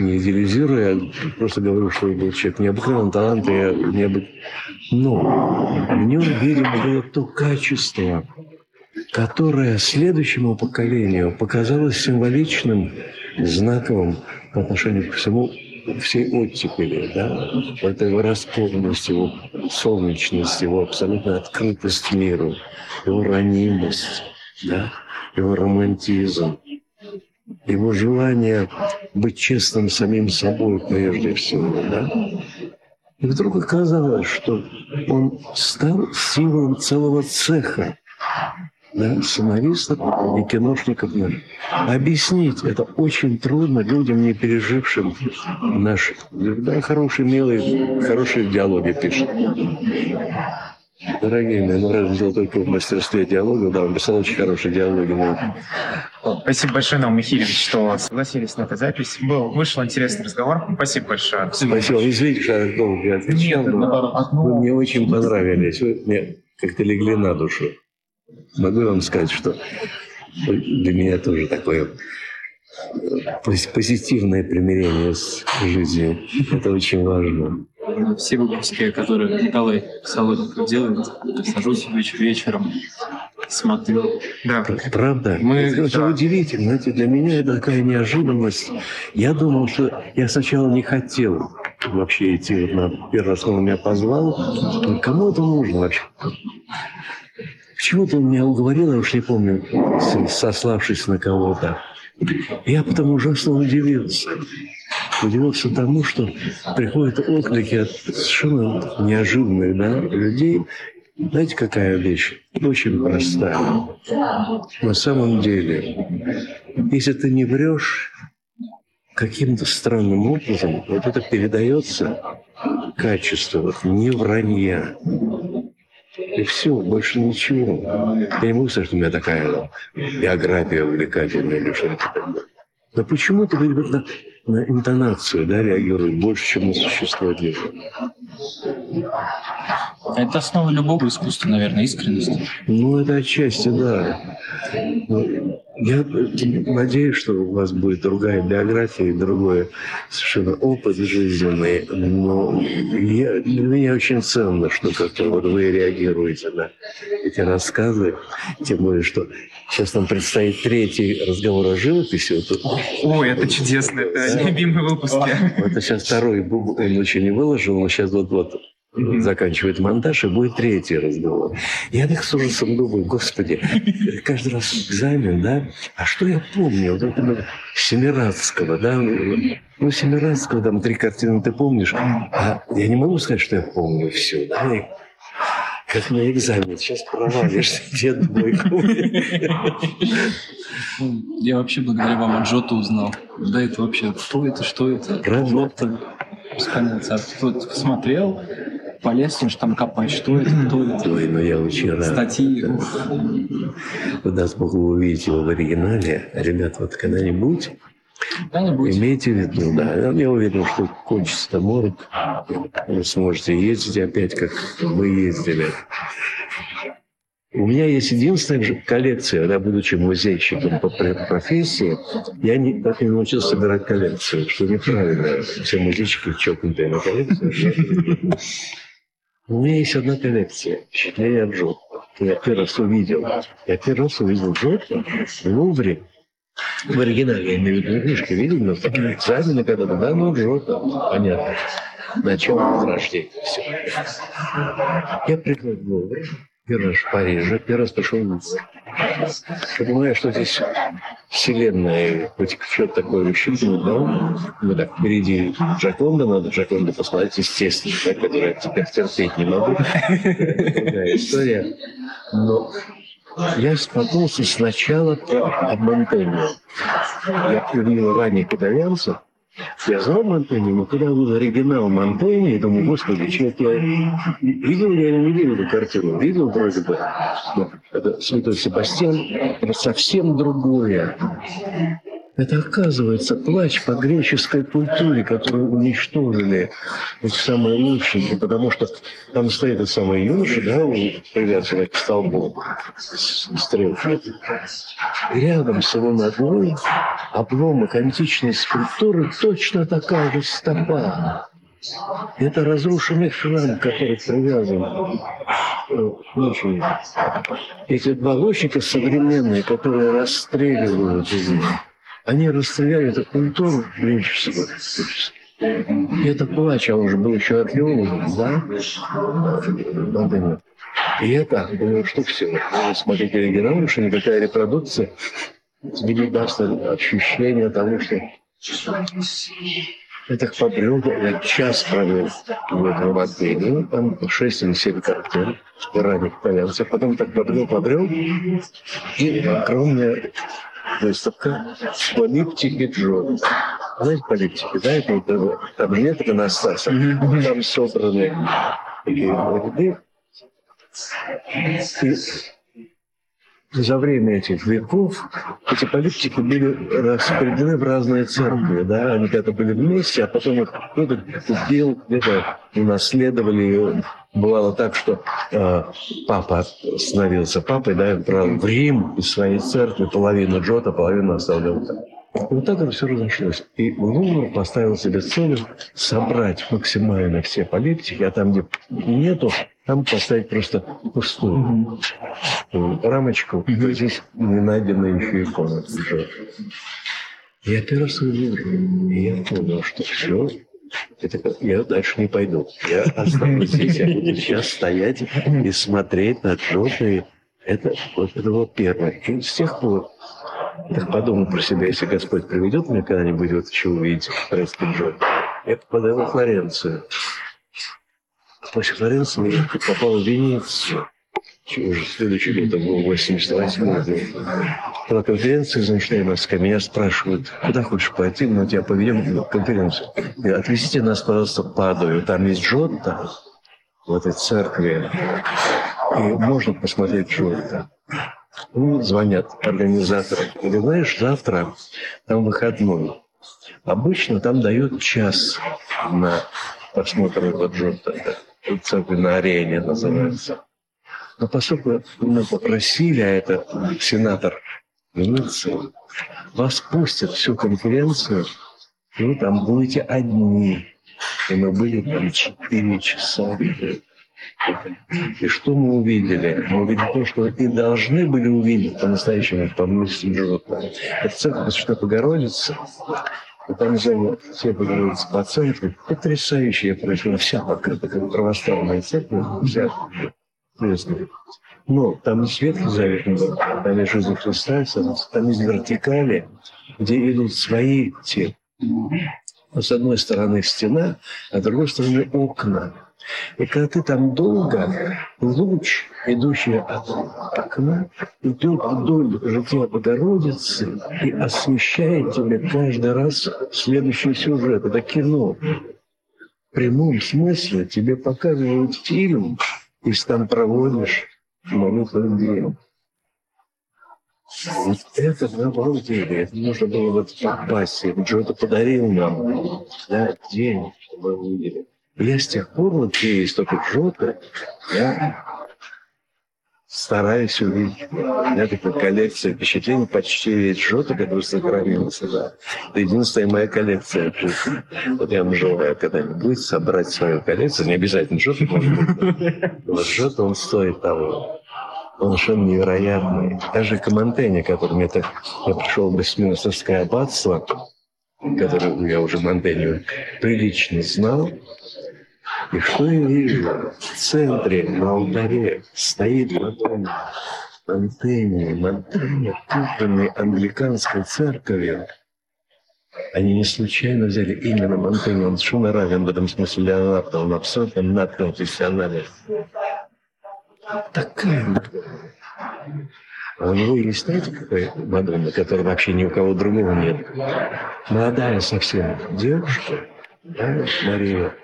не идеализируя, просто говорю, что он был человек необыкновенного таланта, я необы... но в нем, видимо, было то качество, которое следующему поколению показалось символичным, знаковым по отношению к всему всей оттепели, да, вот его раскованность, его солнечность, его абсолютная открытость миру, его ранимость, да, его романтизм, его желание быть честным самим собой прежде всего, да. И вдруг оказалось, что он стал символом целого цеха, да, сценаристов и киношников Объяснить это очень трудно людям, не пережившим наш да, хороший, милый, хорошие диалоги пишет. Дорогие мои, ну раз дело только в мастерстве диалога, да, он писал очень хорошие диалоги. Но... Спасибо большое, Наум Михайлович, что согласились на эту запись. Был, вышел интересный разговор. Спасибо большое. Спасибо. Извините, что я долго отвечал, Нет, но вы мне очень понравились. Вы мне как-то легли на душу. Могу вам сказать, что для меня тоже такое позитивное примирение с жизнью. Это очень важно. Все выпуски, которые Николай Солодников делает, сажусь вечер вечером, смотрю. Да. Правда? Мы, это да. удивительно. Знаете, для меня это такая неожиданность. Я думал, что я сначала не хотел вообще идти вот на первый раз, он меня позвал. Кому это нужно вообще? Почему-то он меня уговорил, я уж не помню, сославшись на кого-то. Я потом ужасно удивился. Удивился тому, что приходят отклики от совершенно неожиданных да, людей. Знаете, какая вещь? Очень простая. На самом деле, если ты не врешь, каким-то странным образом вот это передается качество не вранья, и все, больше ничего. Я не могу сказать, что у меня такая биография увлекательная или что-то. Но почему-то на, на интонацию да, реагирует больше, чем на существо дела. Это основа любого искусства, наверное, искренность. Ну, это отчасти, да. Ну, я надеюсь, что у вас будет другая биография и другой совершенно опыт жизненный, но я, для меня очень ценно, что как-то вот вы реагируете на эти рассказы, тем более, что сейчас нам предстоит третий разговор о живописи. Вот Ой, это чудесно, это да? любимые выпуски. Это сейчас второй, он еще не выложил, но сейчас вот-вот mm-hmm. заканчивает монтаж, и будет третий разговор. Я так с ужасом думаю, господи, каждый раз экзамен, да, а что я помню? Вот это Семирадского, да, ну, Семирадского, там три картины ты помнишь, а я не могу сказать, что я помню все, да, и как на экзамен, сейчас провалишься, дед мой. Я вообще благодаря вам Аджоту узнал. Да, это вообще, кто это, что это? Аджота. Вспомнился. Кто смотрел, полез уж там копать, что это, кто это. Ой, ну я очень рад. Статьи. Куда смогу увидеть его в оригинале. Ребят, вот когда-нибудь Имейте в виду, да. Я уверен, что кончится морг, вы сможете ездить опять, как вы ездили. У меня есть единственная коллекция, да, будучи музейщиком по профессии, я не, так и научился собирать коллекцию, что неправильно. Все музейщики чокнутые на коллекцию. У меня есть одна коллекция «Впечатление от Джота». Я первый раз увидел. Я первый раз увидел Джота в Лувре. В оригинале, я имею в виду, книжка видел, но экзамены когда-то, да, ну, Джота, понятно. На чем возрождение все. Я приехал в Лувр, первый раз в Париже, первый раз пошел в Лувр. Я понимаю, что здесь вселенная, хоть что-то такое учитывать, да? Мы так впереди Джаконда, надо Джаконда посмотреть, естественно, да, который я теперь терпеть не могу. Другая история. Но я споткнулся сначала об Монтенье. Я увидел ранних итальянцев, я знал Монтенье, но когда был оригинал Монтенье, я думаю, господи, человек, я видел я не видел эту картину? Видел вроде бы. Но это Святой Себастьян, это совсем другое. Это оказывается плач по греческой культуре, которую уничтожили эти самые лучшие, потому что там стоит этот самый юноша, да, привязанный к столбу, стрелки. Рядом с его ногой обломок античной скульптуры точно такая же стопа. Это разрушенный храм, который привязан лучшими. Эти два лучника современные, которые расстреливают из они расстреляли эту культуру греческую. И это плач, он же был еще археологом, да? И это было что все. Смотрите оригинал, что никакая репродукция тебе даст ощущение того, что это побрел, я час провел в этом отеле, там 6 или 7 картин ранних итальянцев, потом так побрел, побрел, и огромная выставка «Полиптики Джон». Знаете, полиптики, да? Это, это, там нет иконостаса, там собраны такие ряды. И за время этих веков эти политики были распределены в разные церкви, да, они когда-то были вместе, а потом их кто-то купил, где-то унаследовали. Бывало так, что э, папа становился папой, да, и брал в Рим из своей церкви половину Джота, половину оставлял там. Вот так это все разошлось. И Лувр поставил себе целью собрать максимально все политики, а там, где нету, там поставить просто пустую mm-hmm. рамочку. Mm-hmm. Здесь не найдена еще икона. Я первый раз увидел, и я понял, что все, я дальше не пойду. Я останусь здесь, я буду сейчас стоять и смотреть на желтые. Это вот это было первое. И с тех пор так подумал про себя, если Господь приведет меня когда-нибудь вот еще увидеть фрески Джо, я попадаю во Флоренцию. После Флоренции я попал в Венецию. Уже следующий год, это был 88 год. На конференции замечательная меня спрашивают, куда хочешь пойти, мы тебя поведем в конференцию. Отвезите нас, пожалуйста, в Падую. Там есть Джотто, в этой церкви. И можно посмотреть Джотто. Ну, звонят организаторы. Говорят, знаешь, завтра там выходной. Обычно там дают час на просмотр этого Джордана. Церковь на арене называется. Но поскольку мы попросили, а это сенатор Венеции, вас пустят всю конференцию, и вы там будете одни. И мы были там четыре часа. И что мы увидели? Мы увидели то, что и должны были увидеть по-настоящему, по мысли Джота. Это церковь Святой Богородицы. И там взяли все Богородицы по центру. Потрясающая происходит. Вся покрыта, как православная церковь. Вся но там не Ветхий Завет, там есть жизнь Христа, там есть вертикали, где идут свои те. С одной стороны стена, а с другой стороны окна. И когда ты там долго, луч, идущий от окна, идет вдоль жития Богородицы и освещает тебе каждый раз следующий сюжет. Это кино. В прямом смысле тебе показывают фильм, и ты там проводишь молитву день. Вот это на обалдели. Это нужно было вот попасть. Джо-то подарил нам да, день, чтобы мы увидели. Я с тех пор, вот есть только Джота, я стараюсь увидеть. У меня такая коллекция впечатлений почти весь Джота, который сохранился. Да. Это единственная моя коллекция. Вот я вам желаю когда-нибудь собрать свою коллекцию. Не обязательно Джота, может быть. Но вот он стоит того. Он совершенно невероятный. Даже Камантене, которым я так... Я пришел в Вестминстерское аббатство, которое я уже Монтенью прилично знал, и что я вижу? В центре, на алтаре, стоит Мадонна Монтеньи, Монтеньи, купленный англиканской церковью. Они не случайно взяли именно Монтеньи. Он совершенно равен в этом смысле Леонардо. Он абсолютно надпрофессионален. Такая а у него есть, знаете, какая Мадонна, которой вообще ни у кого другого нет? Молодая совсем девушка, да, Мария,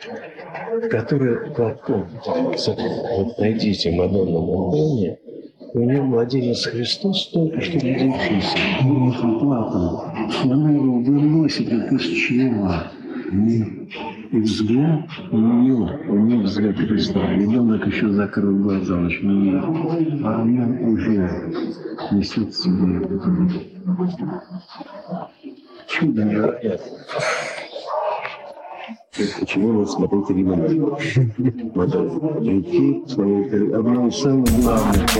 которая платком, вот найдите Мадонну Мандоне, У нее младенец Христос только что родившийся. Нет, папа, она его выносит как из чрева. И взгляд у нее, у нее взгляд Христа. Ребенок еще закрыл глаза, очень видит. А она уже несет в себе чудо невероятное. Почему вы смотрите Римана? Надо прийти, смотреть одно из самых главных